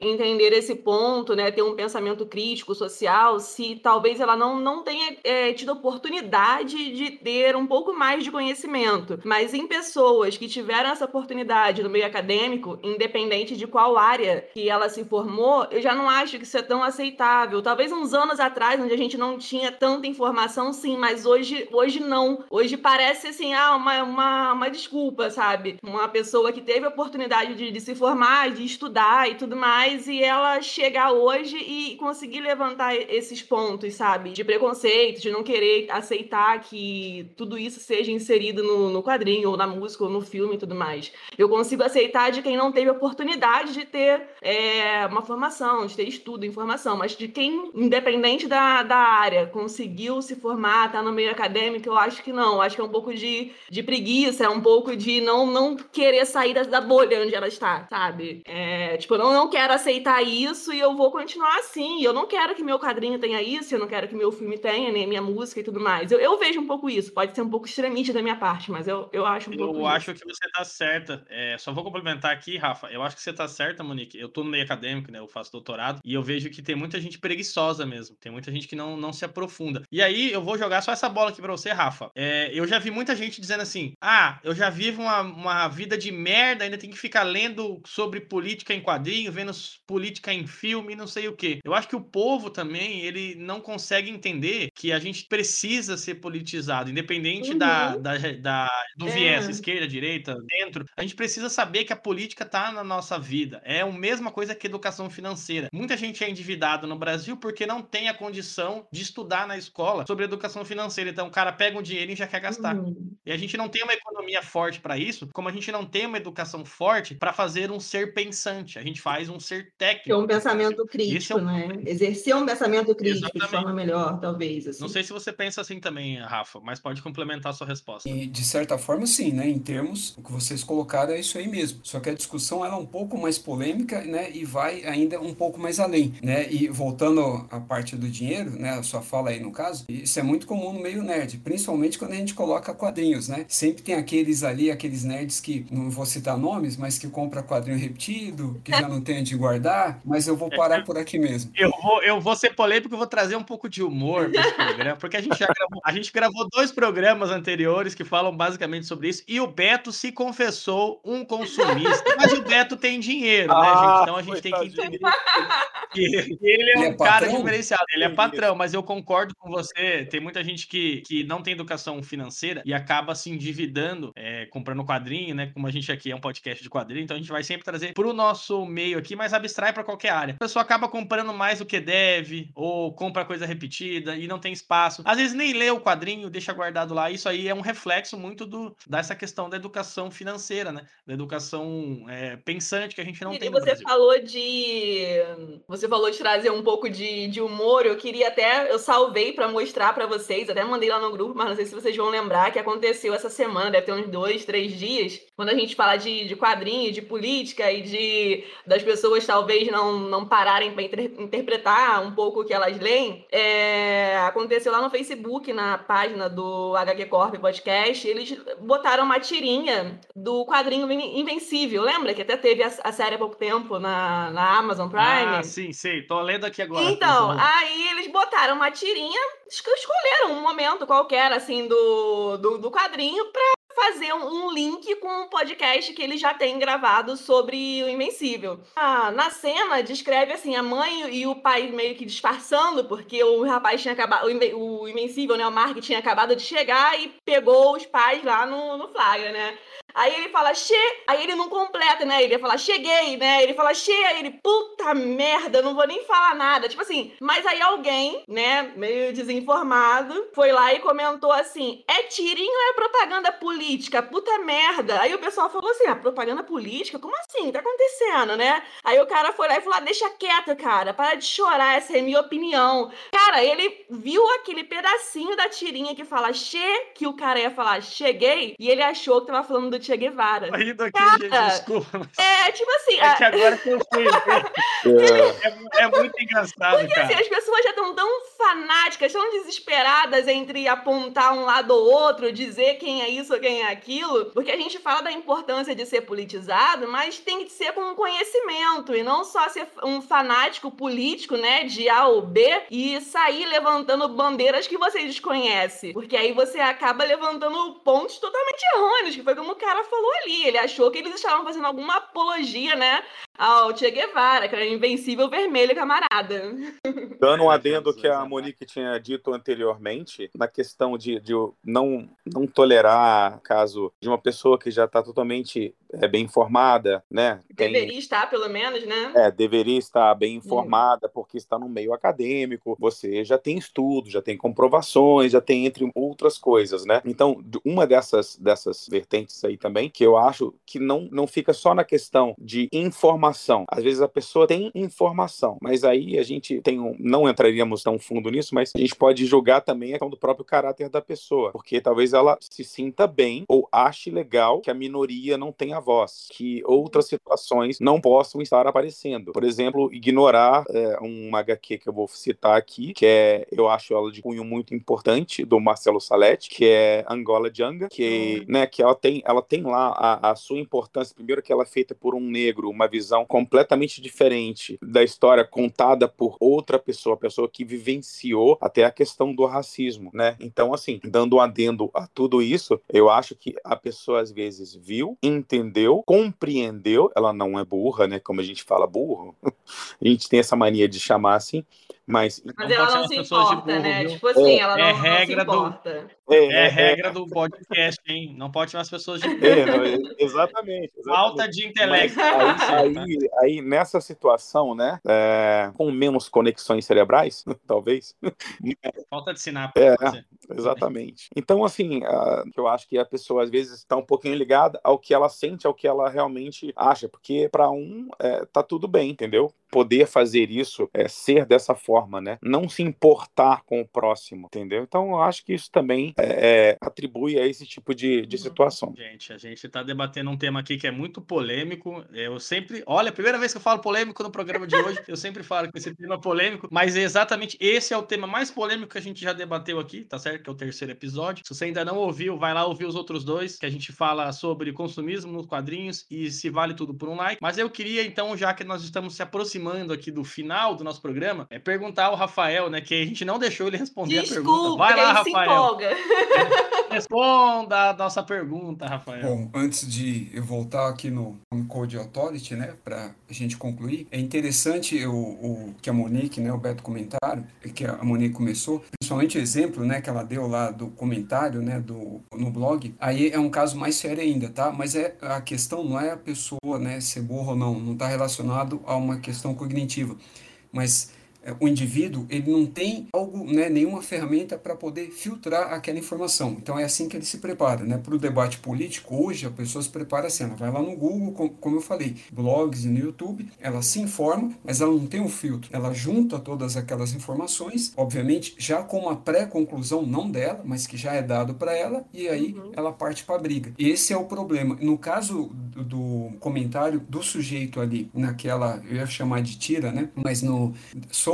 entender esse ponto, né, ter um pensamento crítico, social, se talvez ela não, não tenha é, tido oportunidade de ter um pouco mais de conhecimento. Mas em pessoas que tiveram essa oportunidade no meio acadêmico, independente de qual área que ela se formou, eu já não acho que isso é tão aceitável. Talvez uns anos atrás, onde a gente não tinha tanta informação, sim, mas hoje, hoje não. Hoje parece assim, ah, uma, uma, uma desculpa, sabe? Uma pessoa que teve a oportunidade de, de se formar, de estudar e tudo mais mais e ela chegar hoje e conseguir levantar esses pontos, sabe? De preconceito, de não querer aceitar que tudo isso seja inserido no, no quadrinho, ou na música, ou no filme e tudo mais. Eu consigo aceitar de quem não teve oportunidade de ter é, uma formação, de ter estudo, informação, mas de quem, independente da, da área, conseguiu se formar, tá no meio acadêmico, eu acho que não. Eu acho que é um pouco de, de preguiça, é um pouco de não, não querer sair da, da bolha onde ela está, sabe? É, tipo, não, não quero aceitar isso e eu vou continuar assim. Eu não quero que meu quadrinho tenha isso, eu não quero que meu filme tenha, nem minha música e tudo mais. Eu, eu vejo um pouco isso. Pode ser um pouco extremista da minha parte, mas eu, eu acho um eu pouco. Eu acho isso. que você tá certa. É, só vou complementar aqui, Rafa. Eu acho que você tá certa, Monique. Eu tô no meio acadêmico, né? Eu faço doutorado e eu vejo que tem muita gente preguiçosa mesmo. Tem muita gente que não, não se aprofunda. E aí eu vou jogar só essa bola aqui pra você, Rafa. É, eu já vi muita gente dizendo assim: ah, eu já vivo uma, uma vida de merda, ainda tem que ficar lendo sobre política em quadrinho, vendo política em filme, não sei o quê. Eu acho que o povo também, ele não consegue entender que a gente precisa ser politizado, independente uhum. da, da, da, do é. viés, esquerda, direita, dentro. A gente precisa saber que a política está na nossa vida. É a mesma coisa que educação financeira. Muita gente é endividada no Brasil porque não tem a condição de estudar na escola sobre educação financeira. Então, o cara pega o dinheiro e já quer gastar. Uhum. E a gente não tem uma economia forte para isso, como a gente não tem uma educação forte para fazer um ser pensante. A gente faz um ser técnico. Ter um pensamento crítico, é um... né? Exercer um pensamento crítico Exatamente. de forma melhor, talvez. Assim. Não sei se você pensa assim também, Rafa, mas pode complementar a sua resposta. E, de certa forma, sim, né? Em termos, o que vocês colocaram é isso aí mesmo. Só que a discussão ela é um pouco mais polêmica, né? E vai ainda um pouco mais além, né? E voltando à parte do dinheiro, né? A sua fala aí no caso, isso é muito comum no meio nerd, principalmente quando a gente coloca quadrinhos, né? Sempre tem aqueles ali, aqueles nerds que, não vou citar nomes, mas que compra quadrinho repetido, que já não tem onde guardar mas eu vou parar por aqui mesmo. Eu vou, eu vou ser polêmico e vou trazer um pouco de humor para esse programa, porque a gente já gravou, a gente gravou dois programas anteriores que falam basicamente sobre isso, e o Beto se confessou um consumista. Mas o Beto tem dinheiro, né, ah, gente? Então a gente tem que entender que ele é um ele é cara diferenciado, ele é patrão, mas eu concordo com você. Tem muita gente que, que não tem educação financeira e acaba se endividando, é, comprando quadrinho, né? Como a gente aqui é um podcast de quadrinho, então a gente vai sempre trazer para o nosso meio aqui mais abstrato abstrai para qualquer área. A pessoa acaba comprando mais do que deve, ou compra coisa repetida e não tem espaço. Às vezes nem lê o quadrinho, deixa guardado lá. Isso aí é um reflexo muito do, dessa questão da educação financeira, né? Da educação é, pensante que a gente não e tem. E você falou de você falou de trazer um pouco de, de humor. Eu queria até, eu salvei para mostrar para vocês, até mandei lá no grupo, mas não sei se vocês vão lembrar que aconteceu essa semana, deve ter uns dois, três dias, quando a gente fala de, de quadrinhos, de política e de das pessoas talvez não, não pararem para inter, interpretar um pouco o que elas leem. É, aconteceu lá no Facebook, na página do HQ Corp Podcast, eles botaram uma tirinha do quadrinho Invencível. Lembra que até teve a, a série há pouco tempo na, na Amazon Prime? Ah, sim, sei. Tô lendo aqui agora. Então, aí eles botaram uma tirinha, escolheram um momento qualquer, assim, do, do, do quadrinho pra fazer um, link com um podcast que ele já tem gravado sobre o Invencível. Ah, na cena, descreve assim, a mãe e o pai meio que disfarçando, porque o rapaz tinha acabado, o Invencível, né, o Mark tinha acabado de chegar e pegou os pais lá no, no flagra, né? Aí ele fala, che. Aí ele não completa, né? Ele fala, cheguei, né? Ele fala, che. Aí ele, puta merda, não vou nem falar nada. Tipo assim, mas aí alguém, né, meio desinformado, foi lá e comentou assim: é tirinho ou é propaganda política? Puta merda. Aí o pessoal falou assim: ah, propaganda política? Como assim? Tá acontecendo, né? Aí o cara foi lá e falou: ah, deixa quieto, cara, para de chorar, essa é minha opinião. Cara, ele viu aquele pedacinho da tirinha que fala che, que o cara ia falar cheguei, e ele achou que tava falando do Che Guevara. Rindo aqui, Cara, gente, desculpa. Mas... É, tipo assim. É a... que agora que eu fui é, é, muito engraçado, Porque cara. assim, as pessoas já estão tão fanáticas, tão desesperadas entre apontar um lado ou outro, dizer quem é isso ou quem é aquilo, porque a gente fala da importância de ser politizado, mas tem que ser com conhecimento e não só ser um fanático político, né, de A ou B e sair levantando bandeiras que você desconhece, porque aí você acaba levantando pontos totalmente errôneos, que foi como o cara falou ali. Ele achou que eles estavam fazendo alguma apologia, né, ao Che Guevara, que era invencível vermelho, camarada. Dando um adendo que a Monique tinha dito anteriormente, na questão de, de não, não tolerar caso de uma pessoa que já está totalmente é, bem informada, né? Deveria Tem... estar, pelo menos, né? É, deveria estar bem informada, hum. porque está no meio acadêmico, você já tem estudo, já tem comprovações, já tem entre outras coisas, né? Então, uma dessas, dessas vertentes aí também, que eu acho que não, não fica só na questão de informação. Às vezes a pessoa tem informação, mas aí a gente tem um, não entraríamos tão fundo nisso, mas a gente pode julgar também a questão do próprio caráter da pessoa, porque talvez ela se sinta bem ou ache legal que a minoria não tenha voz, que outras situações não possam estar aparecendo. Por exemplo, ignorar é, uma HQ que eu vou citar aqui, que é, eu acho ela de cunho muito importante, do Marcelo Saletti, que é Angola Djanga, que, uhum. né, que ela tem, ela tem lá a, a sua importância, primeiro que ela é feita por um negro, uma visão completamente diferente da história contada por outra pessoa, a pessoa que vivenciou até a questão do racismo, né? Então, assim, dando um adendo a tudo isso, eu acho que a pessoa às vezes viu, entendeu, compreendeu, ela não é burra, né? Como a gente fala burro, a gente tem essa mania de chamar assim, mas, mas ela não se importa, burro, né? Viu? Tipo assim, é, ela não, é regra não se importa. Do, é, é, é regra do podcast, hein? Não pode chamar as pessoas de burro. É, exatamente, exatamente, Falta de intelecto. Aí, aí, aí, nessa situação, né? É, com menos conexões cerebrais, talvez. Falta de sinapse. É, exatamente. Então, assim, uh, eu acho que a pessoa às vezes está um pouquinho ligada ao que ela sente, ao que ela realmente acha, porque para um é, tá tudo bem, entendeu? Poder fazer isso, é, ser dessa forma né? Não se importar com o próximo, entendeu? Então, eu acho que isso também é, é, atribui a esse tipo de, de situação. Gente, a gente está debatendo um tema aqui que é muito polêmico. Eu sempre, olha, a primeira vez que eu falo polêmico no programa de hoje, eu sempre falo que esse tema é polêmico, mas é exatamente esse é o tema mais polêmico que a gente já debateu aqui, tá certo? Que é o terceiro episódio. Se você ainda não ouviu, vai lá ouvir os outros dois, que a gente fala sobre consumismo nos quadrinhos e se vale tudo por um like. Mas eu queria, então, já que nós estamos se aproximando aqui do final do nosso programa, é perguntar ao Rafael, né? Que a gente não deixou ele responder Desculpa, a pergunta. Vai lá, Rafael. Responda a nossa pergunta, Rafael. Bom, antes de eu voltar aqui no Code Authority, né, para a gente concluir, é interessante o, o, que a Monique, né, o Beto comentário, que a Monique começou, principalmente o exemplo, né, que ela deu lá do comentário, né, do no blog. Aí é um caso mais sério ainda, tá? Mas é a questão não é a pessoa, né, ser burra ou não, não está relacionado a uma questão cognitiva, mas o indivíduo ele não tem algo, né, nenhuma ferramenta para poder filtrar aquela informação. Então é assim que ele se prepara, né? Para o debate político hoje a pessoa se prepara assim, ela vai lá no Google, como eu falei, blogs e no YouTube, ela se informa, mas ela não tem um filtro. Ela junta todas aquelas informações, obviamente já com uma pré-conclusão não dela, mas que já é dado para ela e aí uhum. ela parte para a briga. Esse é o problema. No caso do, comentário do sujeito ali naquela, eu ia chamar de tira, né? Mas no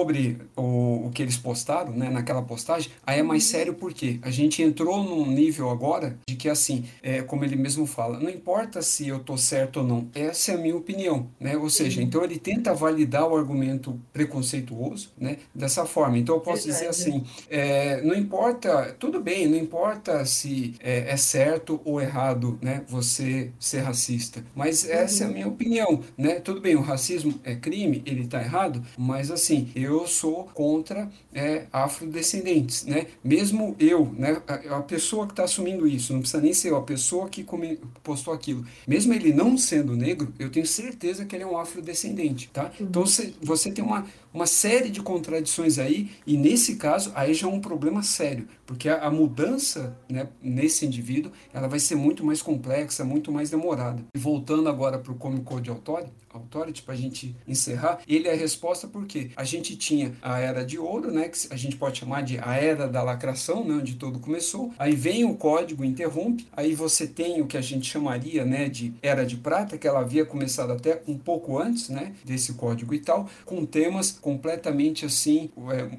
sobre o, o que eles postaram, né? Naquela postagem, aí é mais sério porque a gente entrou num nível agora de que assim, é, como ele mesmo fala, não importa se eu tô certo ou não, essa é a minha opinião, né? Ou seja, uhum. então ele tenta validar o argumento preconceituoso, né? Dessa forma. Então eu posso dizer assim, é, não importa, tudo bem, não importa se é, é, certo ou errado, né? Você ser racista, mas essa uhum. é a uhum. minha opinião, né? Tudo bem, o racismo é crime, ele tá errado, mas assim, eu sou contra é, afrodescendentes, né? Mesmo eu, né? A, a pessoa que está assumindo isso, não precisa nem ser a pessoa que come, postou aquilo, mesmo ele não sendo negro, eu tenho certeza que ele é um afrodescendente, tá? Uhum. Então você, você tem uma, uma série de contradições aí, e nesse caso, aí já é um problema sério, porque a, a mudança né, nesse indivíduo ela vai ser muito mais complexa, muito mais demorada. E voltando agora para o Comic Code Authority, para a gente encerrar, ele é a resposta porque a gente tinha a Era de Ouro, né, que a gente pode chamar de a Era da Lacração, né, onde tudo começou, aí vem o código, interrompe, aí você tem o que a gente chamaria né, de Era de Prata, que ela havia começado até um pouco antes né, desse código e tal, com temas completamente assim,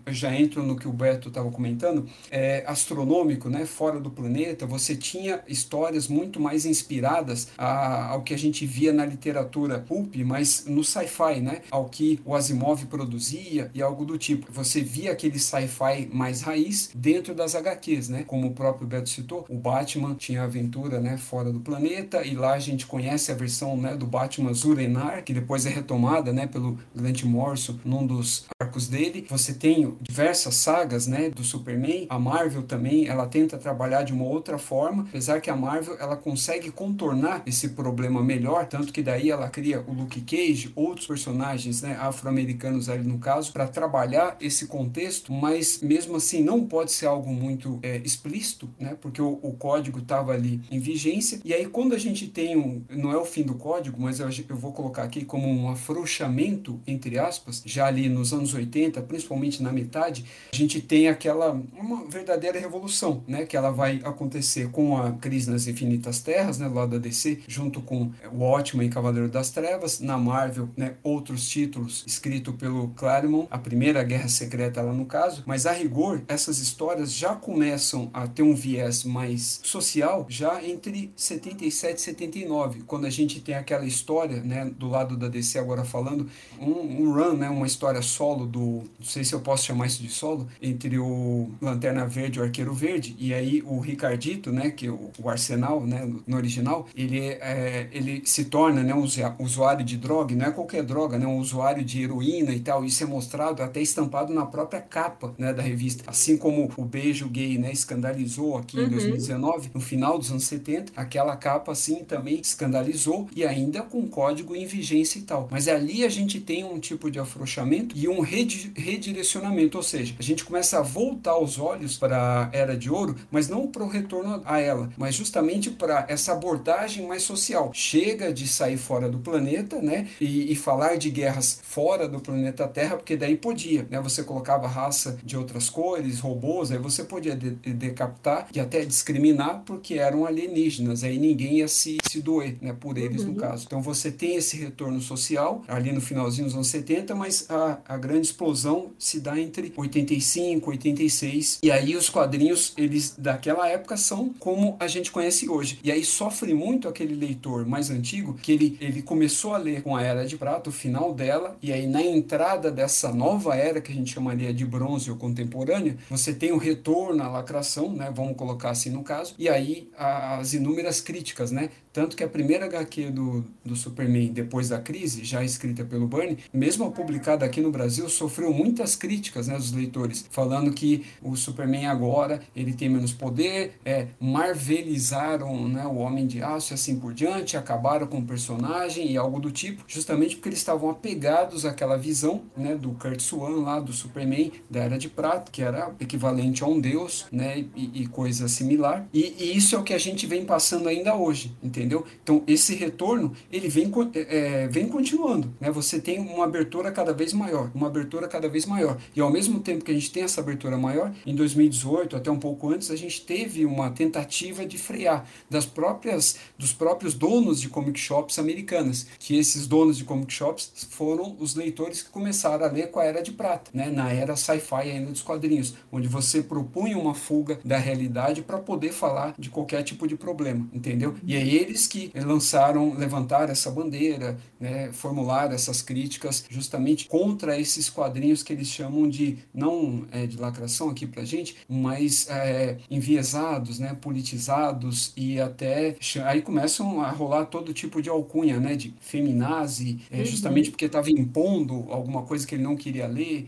é, já entro no que o Beto estava comentando, é, astronômico, né, fora do planeta, você tinha histórias muito mais inspiradas a, ao que a gente via na literatura pulp, mas no sci-fi, né, ao que o Asimov produzia e algo do tipo. Você via aquele sci-fi mais raiz dentro das HQs, né, como o próprio Beto citou, o Batman tinha aventura, né, fora do planeta e lá a gente conhece a versão, né, do Batman Zurenar, que depois é retomada, né, pelo Grant Morrison num dos arcos dele. Você tem diversas sagas, né, do Superman. A Marvel também, ela tenta trabalhar de uma outra forma, apesar que a Marvel ela consegue contornar esse problema melhor, tanto que daí ela cria o Luke Cage, outros personagens, né, afro-americanos ali no caso, para trabalhar esse contexto, mas mesmo assim não pode ser algo muito é, explícito, né, porque o, o código estava ali em vigência. E aí quando a gente tem um, não é o fim do código, mas eu, eu vou colocar aqui como um afrouxamento entre aspas, já ali nos anos 80, principalmente na metade, a gente tem aquela uma verdadeira revolução, né, que ela vai acontecer com a Crise nas Infinitas Terras, né, lá da DC, junto com o Ótimo e Cavaleiro das Trevas, na Marvel, né, outros títulos escritos pelo Claremont, a Primeira Guerra Secreta lá no caso, mas a rigor essas histórias já começam a ter um viés mais social já entre 77 e 79, quando a gente tem aquela história, né, do lado da DC agora falando, um, um run, né, uma história solo do, não sei se eu posso chamar isso de solo, entre o Lanterna Verde e o Arqueiro Verde, e aí o Ricardito, né, que é o, o Arsenal, né, no original, ele, é, ele se torna, né, um usuário de droga, não é qualquer droga, né, um usuário de heroína e tal, isso é mostrado até estampado na própria capa, né, da revista, assim como o beijo gay, né, escandalizou aqui uhum. em 2019, no final dos anos 70, aquela capa assim também escandalizou e ainda com código em vigência e tal, mas ali a gente tem um tipo de afrouxamento e um redirecionamento, ou seja, a gente começa a voltar os olhos para a Era de Ouro, mas não para o retorno a ela, mas justamente para essa abordagem mais social. Chega de sair fora do planeta, né, e, e, falar de guerras fora do planeta Terra, porque daí podia, né, você colocava raça de outras cores, robôs, aí você podia de, de, decapitar e até discriminar porque eram alienígenas, aí ninguém ia se, se doer, né, por eles uhum. no caso. Então você tem esse retorno social ali no finalzinho dos anos 70, mas a, a grande explosão se dá entre 85, 86, e aí os quadrinhos, eles daquela época são como a gente conhece hoje. E aí sofre muito aquele leitor mais antigo, que ele, ele começou a ler com a Era de Prata, o final dela, e aí na entrada dessa nova era, que a gente chamaria de bronze ou contemporânea, você tem o retorno à lacração, né, vamos colocar assim no caso, e aí as inúmeras críticas, né, Tanto que a primeira HQ do, do Superman, depois da crise, já escrita pelo Bernie, mesmo publicada aqui no Brasil, sofreu muitas críticas né, dos leitores, falando que o Superman agora ele tem menos poder, é, marvelizaram né, o Homem de Aço e assim por diante, acabaram com o personagem e algo do tipo, justamente porque eles estavam apegados àquela visão né, do Kurt Swan lá, do Superman da Era de Prata, que era equivalente a um deus, né, e, e coisa similar. E, e, isso é o que a gente vem passando ainda hoje, entendeu? Então esse retorno ele vem, é, vem continuando, né? Você tem uma abertura cada vez maior, uma abertura cada vez maior. E ao mesmo tempo que a gente tem essa abertura maior, em 2018 até um pouco antes a gente teve uma tentativa de frear das próprias dos próprios donos de comic shops americanas, que esses donos de comic shops foram os leitores que começaram a ler com a Era de Prata, né? Na era sci-fi ainda dos quadrinhos, onde você propunha uma fuga da realidade para poder falar de qualquer tipo de problema, entendeu? E é eles que lançaram, levantaram essa bandeira, né, formularam essas críticas justamente contra esses quadrinhos que eles chamam de, não é, de lacração aqui pra gente, mas é, enviesados, né, politizados e até aí começam a rolar todo tipo de alcunha, né, de feminazi, é, uhum. justamente porque estava impondo alguma coisa que ele não queria ler,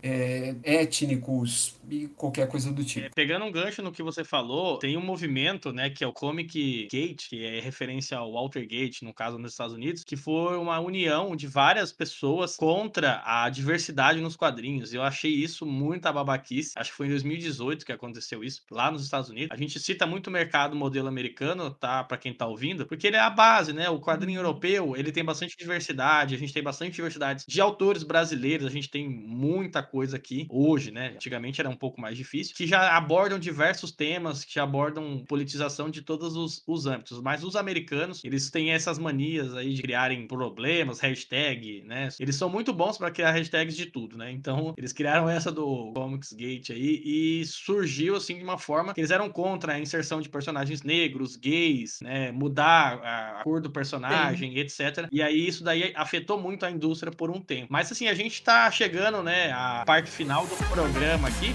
étnicos, e qualquer coisa do tipo. É, pegando um gancho no que você falou, tem um movimento, né, que é o Comic Gate, que é referência ao Walter Gate, no caso nos Estados Unidos, que foi uma união de várias pessoas contra a diversidade nos quadrinhos. Eu achei isso muita babaquice. Acho que foi em 2018 que aconteceu isso, lá nos Estados Unidos. A gente cita muito o mercado modelo americano, tá, para quem tá ouvindo, porque ele é a base, né? O quadrinho uhum. europeu, ele tem bastante diversidade, a gente tem bastante diversidade de autores brasileiros, a gente tem muita coisa aqui hoje, né? Antigamente era um pouco mais difícil, que já abordam diversos temas, que já abordam politização de todos os, os âmbitos. Mas os americanos, eles têm essas manias aí de criarem problemas, hashtag, né? Eles são muito bons para criar hashtags de tudo, né? Então, eles criaram essa do Comics Gate aí e surgiu assim de uma forma que eles eram contra a inserção de personagens negros, gays, né? Mudar a cor do personagem, Sim. etc. E aí isso daí afetou muito a indústria por um tempo. Mas assim, a gente tá chegando, né, à parte final do programa aqui.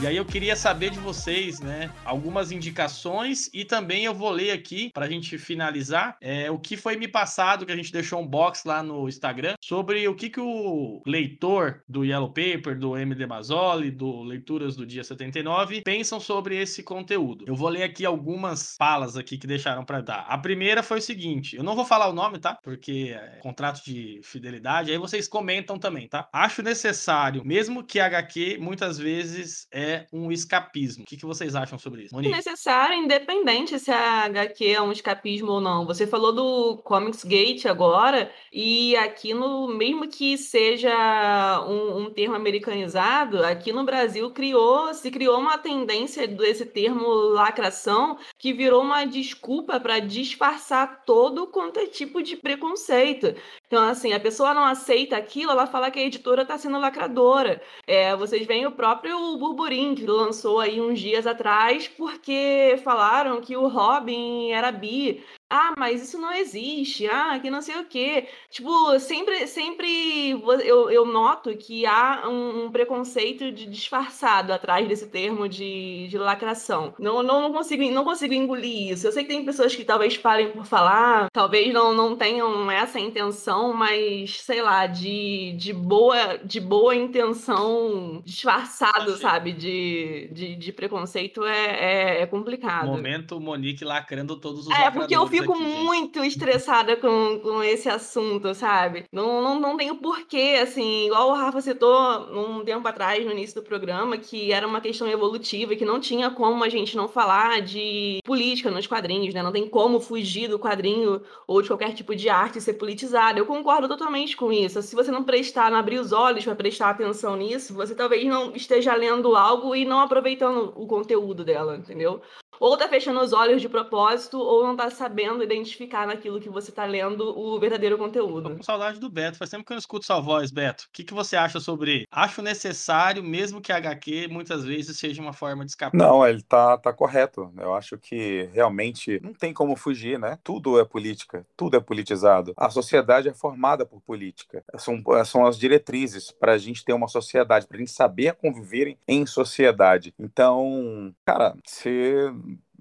E aí eu queria saber de vocês, né, algumas indicações e também eu vou ler aqui para a gente finalizar é, o que foi me passado, que a gente deixou um box lá no Instagram, sobre o que, que o leitor do Yellow Paper, do MD Mazzoli, do Leituras do Dia 79, pensam sobre esse conteúdo. Eu vou ler aqui algumas falas aqui que deixaram para dar. A primeira foi o seguinte, eu não vou falar o nome, tá? Porque é contrato de fidelidade, aí vocês comentam também, tá? Acho necessário, mesmo que HQ muitas vezes é é um escapismo. O que, que vocês acham sobre isso? Monique? É necessário, independente se a HQ é um escapismo ou não. Você falou do Comics Gate agora, e aqui no, mesmo que seja um, um termo americanizado, aqui no Brasil criou, se criou uma tendência desse termo lacração que virou uma desculpa para disfarçar todo quanto é tipo de preconceito. Então, assim, a pessoa não aceita aquilo, ela fala que a editora está sendo lacradora. É, vocês veem o próprio burburinho lançou aí uns dias atrás, porque falaram que o Robin era bi. Ah, mas isso não existe. Ah, que não sei o quê. Tipo, sempre, sempre eu, eu noto que há um, um preconceito de disfarçado atrás desse termo de, de lacração. Não, não, não, consigo, não consigo engolir isso. Eu sei que tem pessoas que talvez falem por falar, talvez não, não tenham essa intenção, mas sei lá, de, de, boa, de boa intenção disfarçado, sabe? De, de, de preconceito é, é, é complicado. Momento Monique lacrando todos os É, porque eu fico fico muito estressada com, com esse assunto, sabe? Não, não, não tenho porquê, assim, igual o Rafa citou um tempo atrás, no início do programa, que era uma questão evolutiva e que não tinha como a gente não falar de política nos quadrinhos, né? Não tem como fugir do quadrinho ou de qualquer tipo de arte ser politizado. Eu concordo totalmente com isso. Se você não prestar, não abrir os olhos para prestar atenção nisso, você talvez não esteja lendo algo e não aproveitando o conteúdo dela, entendeu? Ou tá fechando os olhos de propósito, ou não tá sabendo identificar naquilo que você tá lendo o verdadeiro conteúdo. Tô com saudade do Beto. Faz tempo que eu não escuto sua voz, Beto. O que, que você acha sobre. Acho necessário, mesmo que a HQ muitas vezes seja uma forma de escapar. Não, ele tá, tá correto. Eu acho que realmente não tem como fugir, né? Tudo é política, tudo é politizado. A sociedade é formada por política. São, são as diretrizes para a gente ter uma sociedade, para a gente saber conviver em sociedade. Então, cara, se,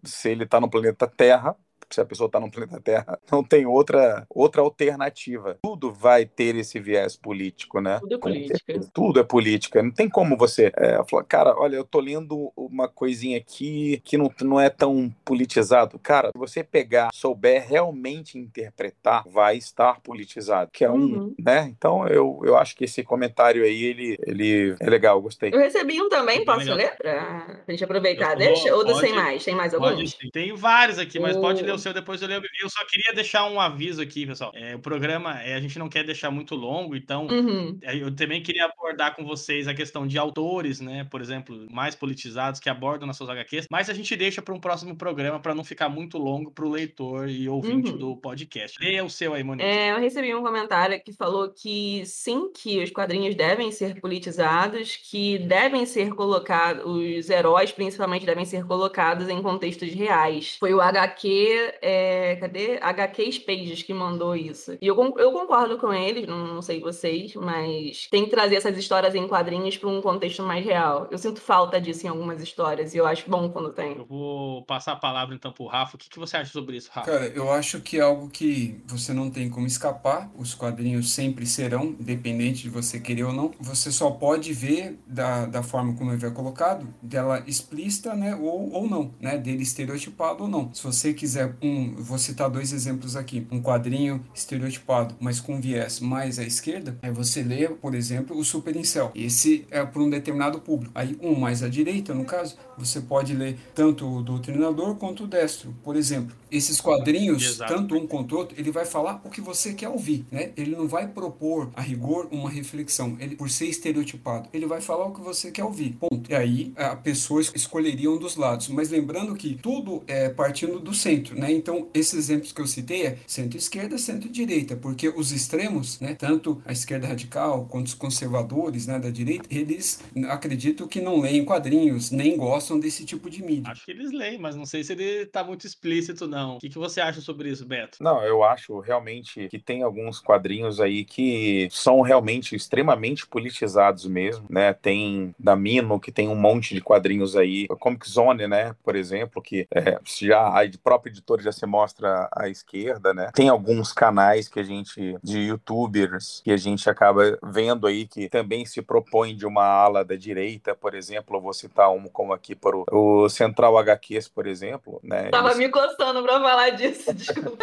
se ele tá no planeta Terra, se a pessoa está no planeta Terra, não tem outra, outra alternativa. Tudo vai ter esse viés político, né? Tudo é política. Tudo é política. Não tem como você é, falar, cara, olha, eu tô lendo uma coisinha aqui que não, não é tão politizado. Cara, se você pegar, souber realmente interpretar, vai estar politizado. Que é um, uhum. né? Então eu, eu acho que esse comentário aí, ele, ele é legal, gostei. Eu recebi um também, posso ler? Pra gente aproveitar, deixa? Ou pode, sem mais? Tem mais alguns? Tem vários aqui, mas o... pode ler o seu, depois eu lembro. Eu só queria deixar um aviso aqui, pessoal. É, o programa, é, a gente não quer deixar muito longo, então uhum. é, eu também queria abordar com vocês a questão de autores, né? Por exemplo, mais politizados que abordam nas suas HQs, mas a gente deixa para um próximo programa para não ficar muito longo para o leitor e ouvinte uhum. do podcast. Leia o seu aí, Monique. É, eu recebi um comentário que falou que sim, que os quadrinhos devem ser politizados, que devem ser colocados, os heróis principalmente devem ser colocados em contextos reais. Foi o HQ é, cadê? HQ Pages que mandou isso. E eu, eu concordo com eles, não, não sei vocês, mas tem que trazer essas histórias em quadrinhos para um contexto mais real. Eu sinto falta disso em algumas histórias e eu acho bom quando tem. Eu vou passar a palavra então pro Rafa. O que, que você acha sobre isso, Rafa? Cara, eu acho que é algo que você não tem como escapar. Os quadrinhos sempre serão, independente de você querer ou não. Você só pode ver da, da forma como ele é colocado, dela explícita, né, ou, ou não, né, dele estereotipado ou não. Se você quiser um, vou citar dois exemplos aqui, um quadrinho estereotipado, mas com viés mais à esquerda, é você lê, por exemplo, o Super Incel. Esse é para um determinado público. Aí um mais à direita, no caso, você pode ler tanto o doutrinador quanto o destro. Por exemplo, esses quadrinhos, Exato. tanto um quanto outro, ele vai falar o que você quer ouvir, né? Ele não vai propor a rigor uma reflexão, ele por ser estereotipado, ele vai falar o que você quer ouvir. Ponto. E aí a pessoa escolheria um dos lados, mas lembrando que tudo é partindo do centro, né? Então, esses exemplos que eu citei é centro-esquerda, centro-direita, porque os extremos, né, tanto a esquerda radical quanto os conservadores, né, da direita, eles acredito que não leem quadrinhos, nem gostam desse tipo de mídia. Acho que eles leem, mas não sei se ele tá muito explícito não. O que, que você acha sobre isso, Beto? Não, eu acho realmente que tem alguns quadrinhos aí que são realmente extremamente politizados mesmo, né? Tem da Mino, que tem um monte de quadrinhos aí, Comic Zone, né, por exemplo, que é, já a própria editora já se mostra à esquerda, né? Tem alguns canais que a gente, de youtubers, que a gente acaba vendo aí que também se propõem de uma ala da direita, por exemplo, eu vou citar um como aqui para o Central HQs, por exemplo, né? Tava Eles... me coçando para falar disso, desculpa.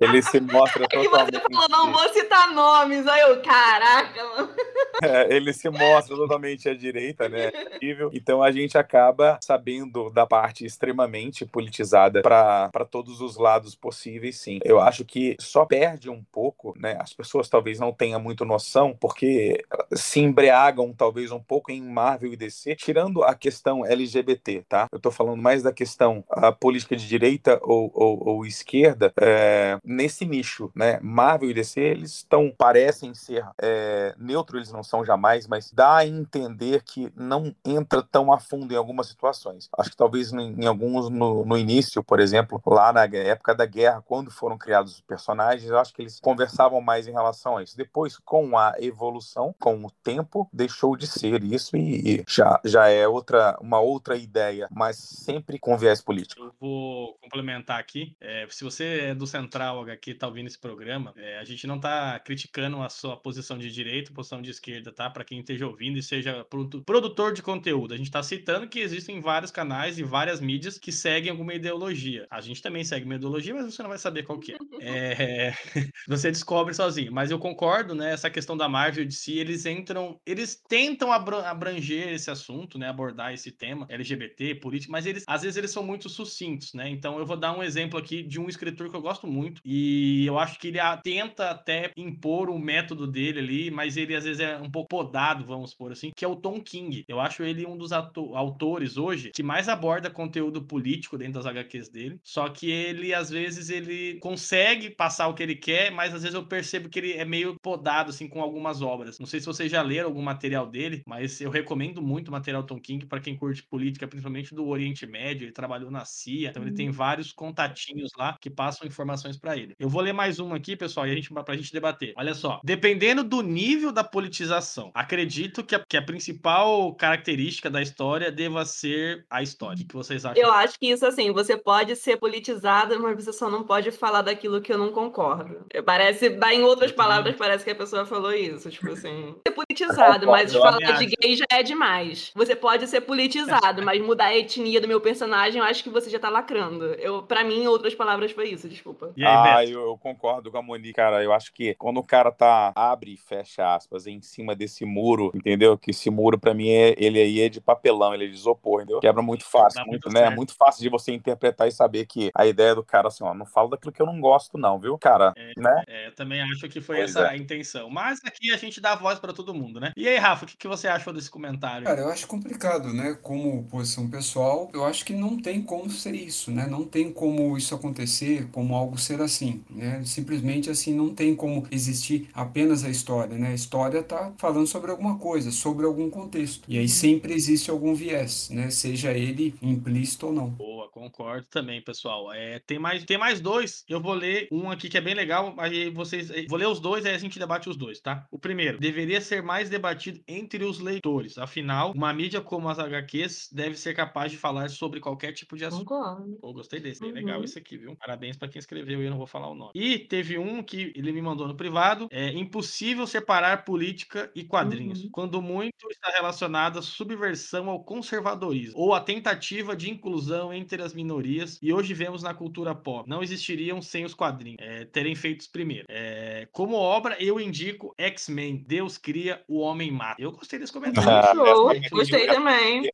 Ele se mostra é totalmente. você falou, não vou citar nomes. Aí eu, caraca, mano. É, ele se mostra totalmente à direita, né? Então a gente acaba sabendo da parte extremamente politizada para todos os lados possíveis, sim. Eu acho que só perde um pouco, né? As pessoas talvez não tenham muito noção, porque se embriagam talvez um pouco em Marvel e DC, tirando a questão LGBT, tá? Eu tô falando mais da questão a política de direita ou, ou, ou esquerda. É, nesse nicho, né? Marvel e DC, eles estão, parecem ser é, neutros, eles não são jamais, mas dá a entender que não entra tão a fundo em algumas situações. Acho que talvez em, em alguns, no, no, início, por exemplo, lá na época da guerra, quando foram criados os personagens, eu acho que eles conversavam mais em relação a isso. Depois, com a evolução, com o tempo, deixou de ser isso e, e já, já é outra, uma outra ideia, mas sempre com viés político. Eu vou complementar aqui. É, se você é do Central Yoga que tá ouvindo esse programa, é, a gente não tá criticando a sua posição de direita, posição de esquerda, tá? Para quem esteja ouvindo e seja produtor de conteúdo. A gente tá citando que existem vários canais e várias mídias que seguem alguma ideologia. A gente também segue uma ideologia, mas você não vai saber qual que é. é... você descobre sozinho. Mas eu concordo, né? Essa questão da Marvel de si, eles entram, eles tentam abranger esse assunto, né? Abordar esse tema LGBT, político, mas eles às vezes eles são muito sucintos, né? Então eu vou dar um exemplo aqui de um escritor que eu gosto muito e eu acho que ele tenta até impor o método dele ali, mas ele às vezes é um pouco podado, vamos por assim, que é o Tom King. Eu acho ele um dos autores hoje que mais aborda conteúdo político dentro das HQs dele. Só que ele, às vezes, ele consegue passar o que ele quer, mas às vezes eu percebo que ele é meio podado, assim, com algumas obras. Não sei se vocês já leram algum material dele, mas eu recomendo muito o material Tom King para quem curte política, principalmente do Oriente Médio. Ele trabalhou na CIA, então ele tem uhum. vários contatinhos lá que passam informações para ele. Eu vou ler mais um aqui, pessoal, e a gente pra gente debater. Olha só, dependendo do nível da politização, acredito que a, que a principal característica da história deva ser a história. O que vocês acham? Eu acho que isso assim, você pode ser politizada, mas você só não pode falar daquilo que eu não concordo. Parece, em outras palavras, parece que a pessoa falou isso, tipo assim, ser politizado, mas falar de gay já é demais. Você pode ser politizado, mas mudar a etnia do meu personagem, eu acho que você já tá lacrando. Eu, para mim, em outras palavras foi isso, desculpa. Aí, ah, eu, eu, concordo com a Monique, cara. Eu acho que quando o cara tá abre e fecha aspas em cima desse muro, entendeu? Que esse muro para mim é ele aí é de papelão, ele é de isopor, entendeu? Quebra muito fácil, muito, muito né? Certo. Muito fácil de você interpretar e saber que a ideia do cara assim, ó, não falo daquilo que eu não gosto não, viu? Cara, é, né? É, eu também acho que foi pois essa é. a intenção. Mas aqui a gente dá voz para todo mundo, né? E aí, Rafa, o que, que você achou desse comentário? Cara, eu acho complicado, né? Como posição pessoal, eu acho que não tem como ser isso, né? Não tem como isso acontecer, como algo ser assim, né? Simplesmente assim não tem como existir apenas a história, né? A história tá falando sobre alguma coisa, sobre algum contexto. E aí sempre existe algum viés, né? Seja ele implícito ou não. Concordo também, pessoal. É, tem mais tem mais dois. Eu vou ler um aqui que é bem legal, aí vocês vou ler os dois aí a gente debate os dois, tá? O primeiro, deveria ser mais debatido entre os leitores. Afinal, uma mídia como as HQs deve ser capaz de falar sobre qualquer tipo de assunto. Concordo. Pô, gostei desse, uhum. legal isso aqui, viu? Parabéns para quem escreveu, eu não vou falar o nome. E teve um que ele me mandou no privado, é impossível separar política e quadrinhos, uhum. quando muito está relacionado à subversão ao conservadorismo ou à tentativa de inclusão entre as minorias e hoje vemos na cultura pop. Não existiriam sem os quadrinhos é, terem feitos primeiro. É, como obra, eu indico X-Men, Deus cria, o homem mata. Eu gostei desse comentário. Ah, Show, gostei também.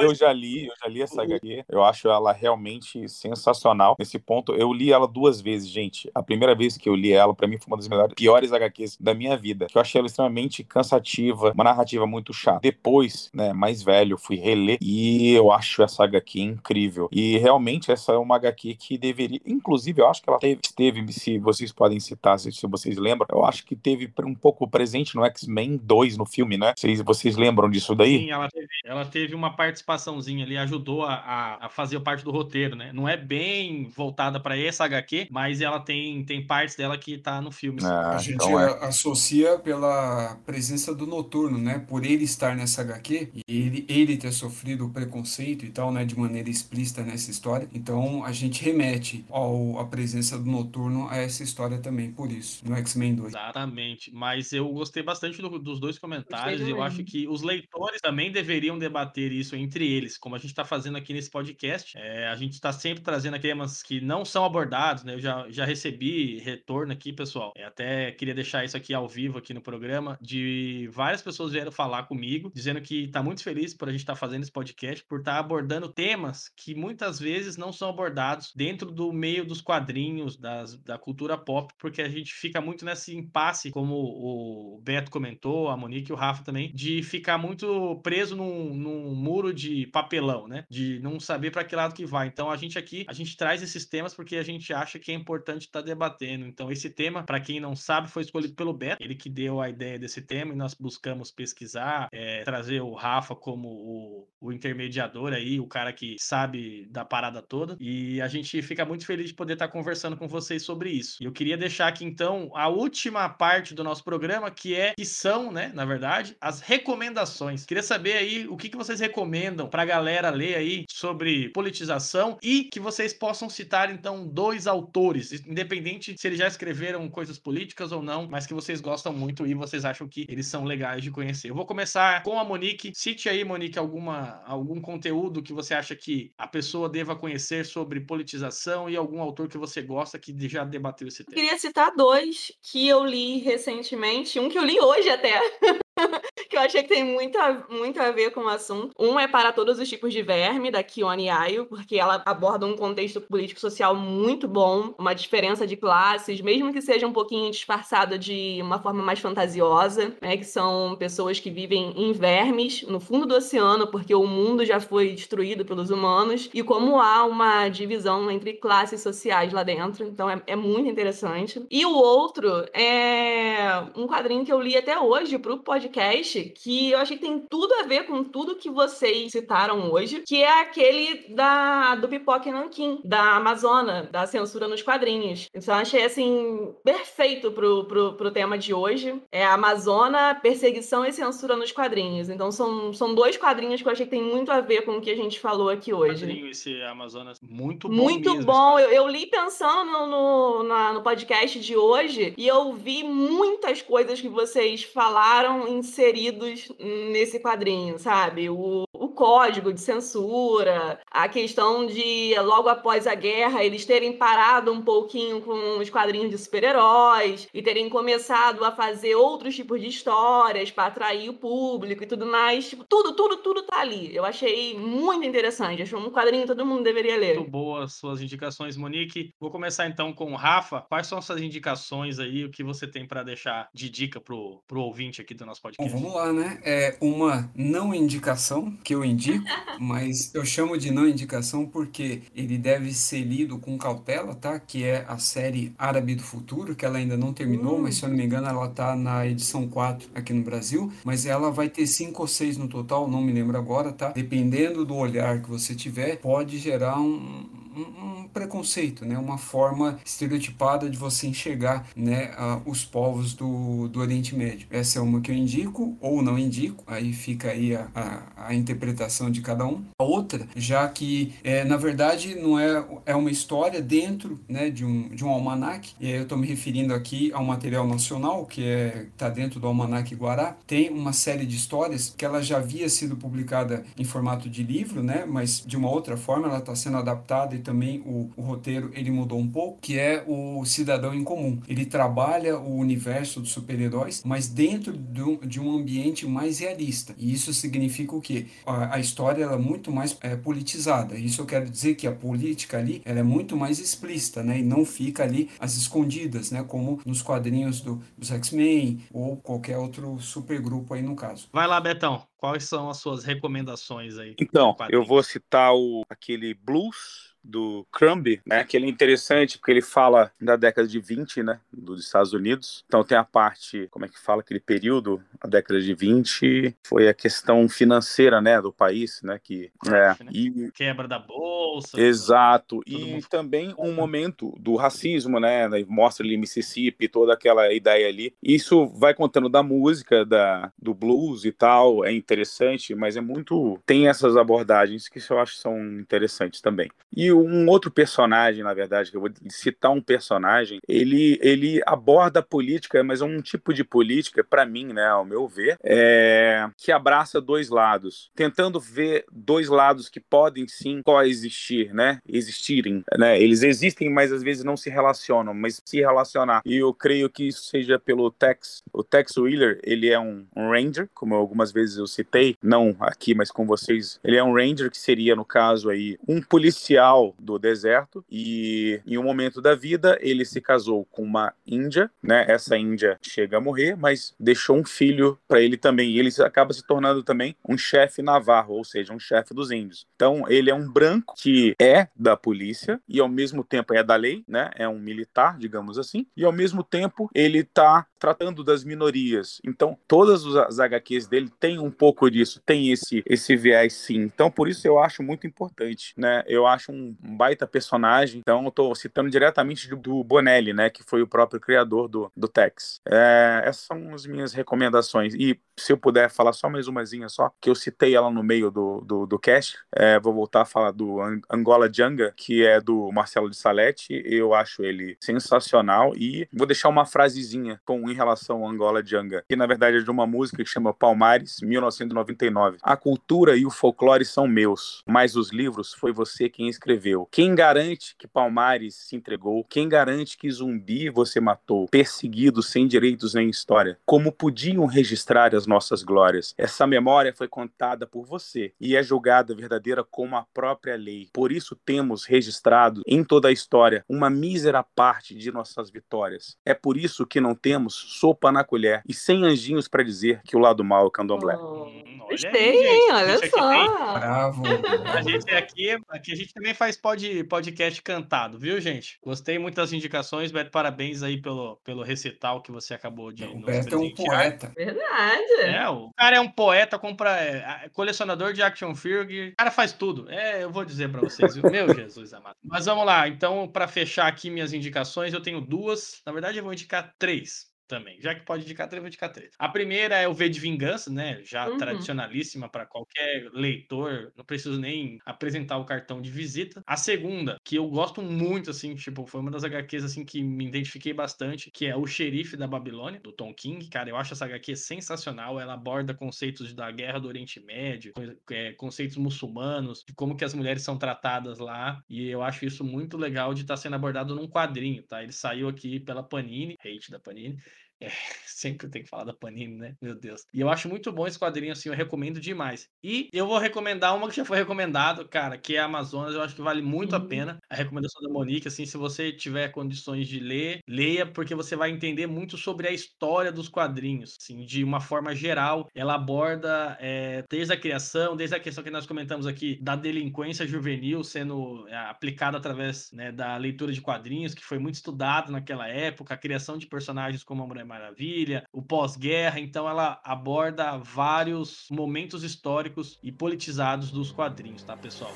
Eu já li, eu já li essa HQ. Eu acho ela realmente sensacional. Nesse ponto, eu li ela duas vezes, gente. A primeira vez que eu li ela, para mim, foi uma das melhores, piores HQs da minha vida. Que eu achei ela extremamente cansativa, uma narrativa muito chata. Depois, né, mais velho, fui reler e eu acho essa HQ incrível. E realmente essa é uma HQ que deveria, inclusive, eu acho que ela teve, teve se vocês podem citar, se, se vocês lembram, eu acho que teve um pouco presente no X-Men 2 no filme, né? Vocês, vocês lembram disso daí? Sim, ela teve, ela teve uma participaçãozinha ali, ajudou a, a, a fazer parte do roteiro, né? Não é bem voltada para essa HQ, mas ela tem, tem partes dela que tá no filme. Ah, a gente então é. associa pela presença do Noturno, né? Por ele estar nessa HQ e ele, ele ter sofrido preconceito e tal, né? De maneira explícita nessa história. Então a gente remete ao, a presença do Noturno a essa história também, por isso, no X-Men 2. Exatamente. Mas eu gostei bastante do, dos dois comentários. Eu acho que os leitores também deveriam debater isso entre eles, como a gente está fazendo aqui nesse podcast. É, a gente está sempre trazendo temas que não são abordados, né? Eu já, já recebi retorno aqui, pessoal. É, até queria deixar isso aqui ao vivo aqui no programa, de várias pessoas vieram falar comigo, dizendo que está muito feliz por a gente estar tá fazendo esse podcast, por estar tá abordando temas que muitas vezes não são abordados dentro do meio dos quadrinhos, das, da cultura pop, porque a gente fica muito nesse impasse, como o Beto comentou, a Monique e o Rafa também, de ficar muito preso num, num muro de papelão, né? De não saber para que lado que vai. Então a gente aqui, a gente traz esses temas porque a gente acha que é importante estar tá debatendo. Então esse tema, para quem não sabe, foi escolhido pelo Beto, ele que deu a ideia desse tema e nós buscamos pesquisar, é, trazer o Rafa como o, o intermediador aí, o cara que sabe da parada toda. E a gente fica muito feliz de poder estar conversando com vocês sobre isso. E eu queria deixar aqui então a última parte do nosso programa, que é que são, né, na verdade, as recomendações. Queria saber aí o que, que vocês recomendam para a galera ler aí sobre politização e que vocês possam citar então dois autores, independente se eles já escreveram coisas políticas ou não, mas que vocês gostam muito e vocês acham que eles são legais de conhecer. Eu vou começar com a Monique. Cite aí, Monique, alguma algum conteúdo que você acha que a pessoa deva conhecer sobre politização e algum autor que você gosta que já debateu esse tema. Eu queria citar dois que eu li recentemente, um que eu li hoje até. que eu achei que tem muito a, muito a ver com o assunto. Um é para todos os tipos de verme, da Kione Ayo, porque ela aborda um contexto político-social muito bom, uma diferença de classes, mesmo que seja um pouquinho disfarçada de uma forma mais fantasiosa, né? Que são pessoas que vivem em vermes no fundo do oceano, porque o mundo já foi destruído pelos humanos, e como há uma divisão entre classes sociais lá dentro. Então é, é muito interessante. E o outro é um quadrinho que eu li até hoje pro podcast, que eu achei que tem tudo a ver com tudo que vocês citaram hoje, que é aquele da do Pipoca Nankin, da Amazona, da censura nos quadrinhos. Então eu achei assim perfeito pro, pro, pro tema de hoje. É a Amazona, perseguição e censura nos quadrinhos. Então são, são dois quadrinhos que eu achei que tem muito a ver com o que a gente falou aqui hoje. Quadrinho esse Amazonas muito bom. Muito mesmo, bom. Eu, eu, li pensando no, no, na, no podcast de hoje e eu vi muitas coisas que vocês falaram inseridos nesse quadrinho, sabe? O, o código de censura, a questão de logo após a guerra eles terem parado um pouquinho com os quadrinhos de super-heróis e terem começado a fazer outros tipos de histórias para atrair o público e tudo mais. Tipo, tudo, tudo, tudo tá ali. Eu achei muito interessante. Achei um quadrinho que todo mundo deveria ler. Muito boas suas indicações, Monique. Vou começar então com o Rafa. Quais são suas indicações aí? O que você tem para deixar de dica pro, pro ouvinte aqui do nosso podcast? Bom, vamos lá, né? É uma não indicação que eu indico, mas eu chamo de não indicação porque ele deve ser lido com cautela, tá? Que é a série Árabe do Futuro, que ela ainda não terminou, mas se eu não me engano ela tá na edição 4 aqui no Brasil, mas ela vai ter cinco ou seis no total, não me lembro agora, tá? Dependendo do olhar que você tiver, pode gerar um, um, preconceito, né? uma forma estereotipada de você enxergar né, uh, os povos do, do Oriente Médio. Essa é uma que eu indico ou não indico, aí fica aí a, a, a interpretação de cada um. A outra, já que é, na verdade não é, é uma história dentro né, de, um, de um almanac, e eu estou me referindo aqui ao material nacional, que é está dentro do Almanac Guará, tem uma série de histórias que ela já havia sido publicada em formato de livro, né, mas de uma outra forma, ela está sendo adaptada também o, o, roteiro ele mudou um pouco, que é o Cidadão em Comum. Ele trabalha o universo dos super-heróis, mas dentro do, de um ambiente mais realista. E isso significa o quê? A, a história é muito mais é, politizada. Isso eu quero dizer que a política ali ela é muito mais explícita, né? E não fica ali às escondidas, né? Como nos quadrinhos do, dos X-Men ou qualquer outro supergrupo aí no caso. Vai lá, Betão. Quais são as suas recomendações aí? Então, eu vou citar o, aquele Blues do Crumb, né? Que ele é interessante porque ele fala da década de 20, né? Dos Estados Unidos. Então tem a parte, como é que fala aquele período, a década de 20, foi a questão financeira, né? Do país, né? Que é, né? e quebra da bolsa. Exato. E também um momento do racismo, né? Mostra ali Mississippi, toda aquela ideia ali. Isso vai contando da música, da do blues e tal, é interessante, mas é muito tem essas abordagens que eu acho que são interessantes também. E um outro personagem, na verdade, que eu vou citar um personagem, ele, ele aborda a política, mas é um tipo de política, para mim, né, ao meu ver, é, que abraça dois lados, tentando ver dois lados que podem sim coexistir, né, existirem, né, eles existem, mas às vezes não se relacionam, mas se relacionar. E eu creio que isso seja pelo Tex, o Tex Wheeler, ele é um, um ranger, como algumas vezes eu citei, não aqui, mas com vocês, ele é um ranger que seria no caso aí um policial do deserto e em um momento da vida ele se casou com uma índia, né? Essa índia chega a morrer, mas deixou um filho para ele também. E ele acaba se tornando também um chefe navarro, ou seja, um chefe dos índios. Então ele é um branco que é da polícia e ao mesmo tempo é da lei, né? É um militar, digamos assim, e ao mesmo tempo ele está tratando das minorias. Então todas as HQs dele têm um pouco disso, tem esse esse viés sim. Então por isso eu acho muito importante, né? Eu acho um um, baita personagem. Então, eu tô citando diretamente do, do Bonelli, né? Que foi o próprio criador do, do Tex. É, essas são as minhas recomendações. E se eu puder falar só mais umazinha só, que eu citei ela no meio do, do, do cast, é, vou voltar a falar do Angola Djanga, que é do Marcelo de Salete. Eu acho ele sensacional. E vou deixar uma frasezinha com, em relação ao Angola Djanga, que na verdade é de uma música que chama Palmares, 1999. A cultura e o folclore são meus, mas os livros foi você quem escreveu escreveu: Quem garante que Palmares se entregou? Quem garante que Zumbi você matou, perseguido sem direitos nem história? Como podiam registrar as nossas glórias? Essa memória foi contada por você e é julgada verdadeira como a própria lei. Por isso temos registrado em toda a história uma mísera parte de nossas vitórias. É por isso que não temos sopa na colher e sem anjinhos para dizer que o lado mal é o candomblé. Oh, olha gostei, aí, gente. hein? Olha só. Bravo. A gente aqui, aqui a gente também faz pod, podcast cantado, viu, gente? Gostei muito das indicações, Beto. Parabéns aí pelo, pelo recital que você acabou de O nos Beto é um poeta. Verdade. É, o cara é um poeta, compra é, é, colecionador de action figure, o cara faz tudo. É, eu vou dizer pra vocês, viu? meu Jesus amado. Mas vamos lá, então pra fechar aqui minhas indicações, eu tenho duas, na verdade eu vou indicar três também. Já que pode indicar três, vou indicar três. A primeira é o V de Vingança, né? Já Uhum. tradicionalíssima pra qualquer leitor, não preciso nem apresentar o cartão de visita. A segunda, que eu gosto muito assim, tipo, foi uma das HQs assim que me identifiquei bastante, que é O Xerife da Babilônia, do Tom King. Cara, eu acho essa HQ sensacional. Ela aborda conceitos da guerra do Oriente Médio, é, conceitos muçulmanos, de como que as mulheres são tratadas lá. E eu acho isso muito legal de estar sendo abordado num quadrinho, tá? Ele saiu aqui pela Panini, hate da Panini. É, sempre tem que falar da Panini, né? Meu Deus. E eu acho muito bom esse quadrinho, assim, eu recomendo demais. E eu vou recomendar uma que já foi recomendado, cara, que é a Amazonas. Eu acho que vale muito a Uhum. pena. A recomendação da Monique, assim, se você tiver condições de ler, leia, porque você vai entender muito sobre a história dos quadrinhos, assim, de uma forma geral. Ela aborda é, desde a criação, desde a questão que nós comentamos aqui da delinquência juvenil sendo é, aplicada através né, da leitura de quadrinhos, que foi muito estudado naquela época, a criação de personagens como a Mulher Maravilha, o pós-guerra. Então, ela aborda vários momentos históricos e politizados dos quadrinhos, tá, pessoal?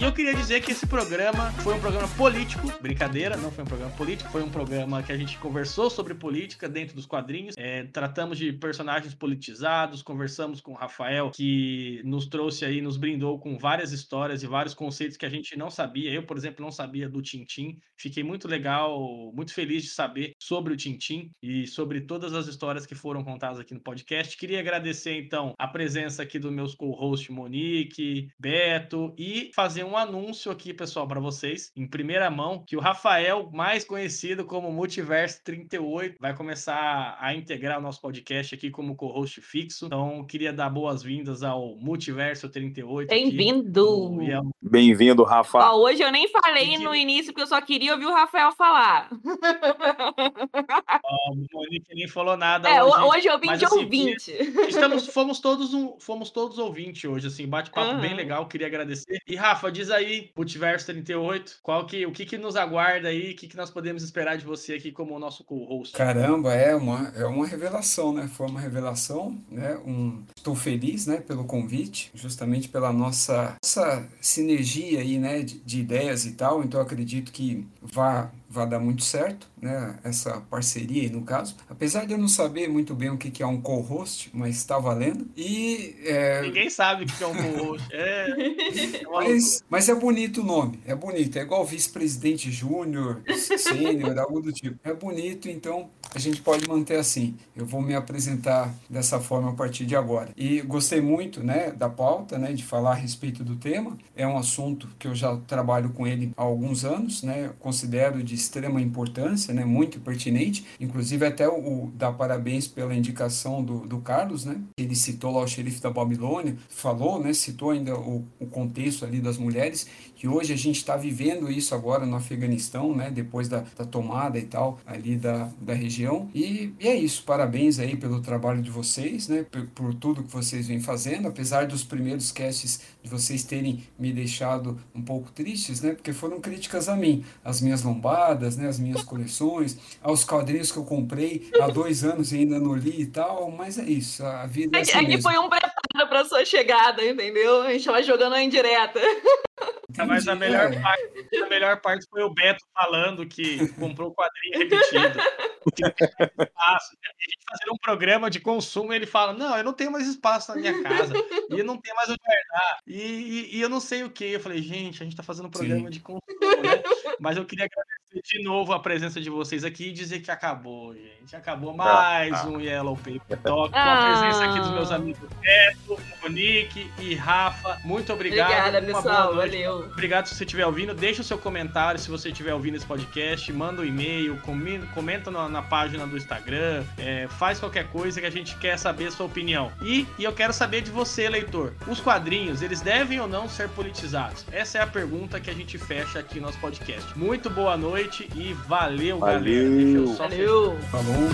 E eu queria dizer que esse programa foi um programa político, brincadeira, não foi um programa político, foi um programa que a gente conversou sobre política dentro dos quadrinhos. É, tratamos de personagens politizados, conversamos com o Rafael, que nos trouxe aí, nos brindou com várias histórias e vários conceitos que a gente não sabia. Eu, por exemplo, não sabia do Tintim. Fiquei muito legal, muito feliz de saber sobre o Tintim e sobre todas as histórias que foram contadas aqui no podcast. Queria agradecer, então, a presença aqui dos meus co-hosts Monique, Beto e fazer um anúncio aqui, pessoal, para vocês, em primeira mão, que o Rafael, mais conhecido como Multiverso 38, vai começar a integrar o nosso podcast aqui como co-host fixo. Então, queria dar boas-vindas ao Multiverso 38. aqui. Bem-vindo! Um- Bem-vindo, Rafa. Ó, hoje eu nem falei no início, porque eu só queria ouvir o Rafael falar. ó, o Monique nem falou nada É, hoje. hoje eu vim mas, de assim, ouvinte. Estamos, fomos todos um, fomos todos ouvintes hoje, assim, bate-papo bem Aham. legal, queria agradecer. E Rafa, diz aí, Multiverso 38, qual que, o que que nos aguarda aí, o que que nós podemos esperar de você aqui como nosso co-host? Caramba, é uma, é uma revelação, né? Foi uma revelação, né? Um, estou feliz, né, pelo convite, justamente pela nossa, nossa sinergia aí, né, de, de ideias e tal. Então, acredito que vá, vá dar muito certo, né? Essa parceria aí, no caso. Apesar de eu não saber muito bem o que é um co-host, mas está valendo. E é, Ninguém sabe o que é um co-host. É, é Mas, mas é bonito o nome, é bonito, é igual vice-presidente júnior, sênior, algo do tipo. É bonito, então a gente pode manter assim. Eu vou me apresentar dessa forma a partir de agora. E gostei muito, né, da pauta, né, de falar a respeito do tema. É um assunto que eu já trabalho com ele há alguns anos, né, considero de extrema importância, né, muito pertinente. Inclusive até o, o dar parabéns pela indicação do, do Carlos, né, ele citou lá o xerife da Babilônia, falou, né, citou ainda o, o contexto ali das mulheres, que hoje a gente está vivendo isso agora no Afeganistão, né, depois da, da tomada e tal ali da, da região. E, e é isso, parabéns aí pelo trabalho de vocês, né, por, por tudo que vocês vêm fazendo, apesar dos primeiros casts de vocês terem me deixado um pouco tristes, né, porque foram críticas a mim, as minhas lombadas, né, as minhas coleções, aos quadrinhos que eu comprei há dois anos e ainda não li e tal, mas é isso, a vida é Aqui, assim aqui mesmo. foi um preparo para sua chegada, entendeu? A gente vai jogando a indireta. Mas a Entendi, melhor, é. parte, a melhor parte foi o Beto falando que comprou o quadrinho repetido. Que não tem mais espaço. A gente fazendo um programa de consumo, ele fala: Não, eu não tenho mais espaço na minha casa. E eu não tenho mais onde guardar. E, e, e eu não sei o que. Eu falei, gente, a gente tá fazendo um programa Sim. de consumo, né? Mas eu queria agradecer agradecer de novo a presença de vocês aqui e dizer que acabou, gente. Acabou mais ah, um Yellow Paper Talk com a presença aqui dos meus amigos Beto, Monique e Rafa. Muito obrigado. Obrigada, pessoal. Valeu. Obrigado se você estiver ouvindo. Deixa o seu comentário se você estiver ouvindo esse podcast. Manda um e-mail, comenta na, na página do Instagram. É, faz qualquer coisa que a gente quer saber a sua opinião. E, e eu quero saber de você, leitor. Os quadrinhos, eles devem ou não ser politizados? Essa é a pergunta que a gente fecha aqui no nosso podcast. Muito boa noite e valeu, valeu. galera. Deixa eu só valeu. Falou.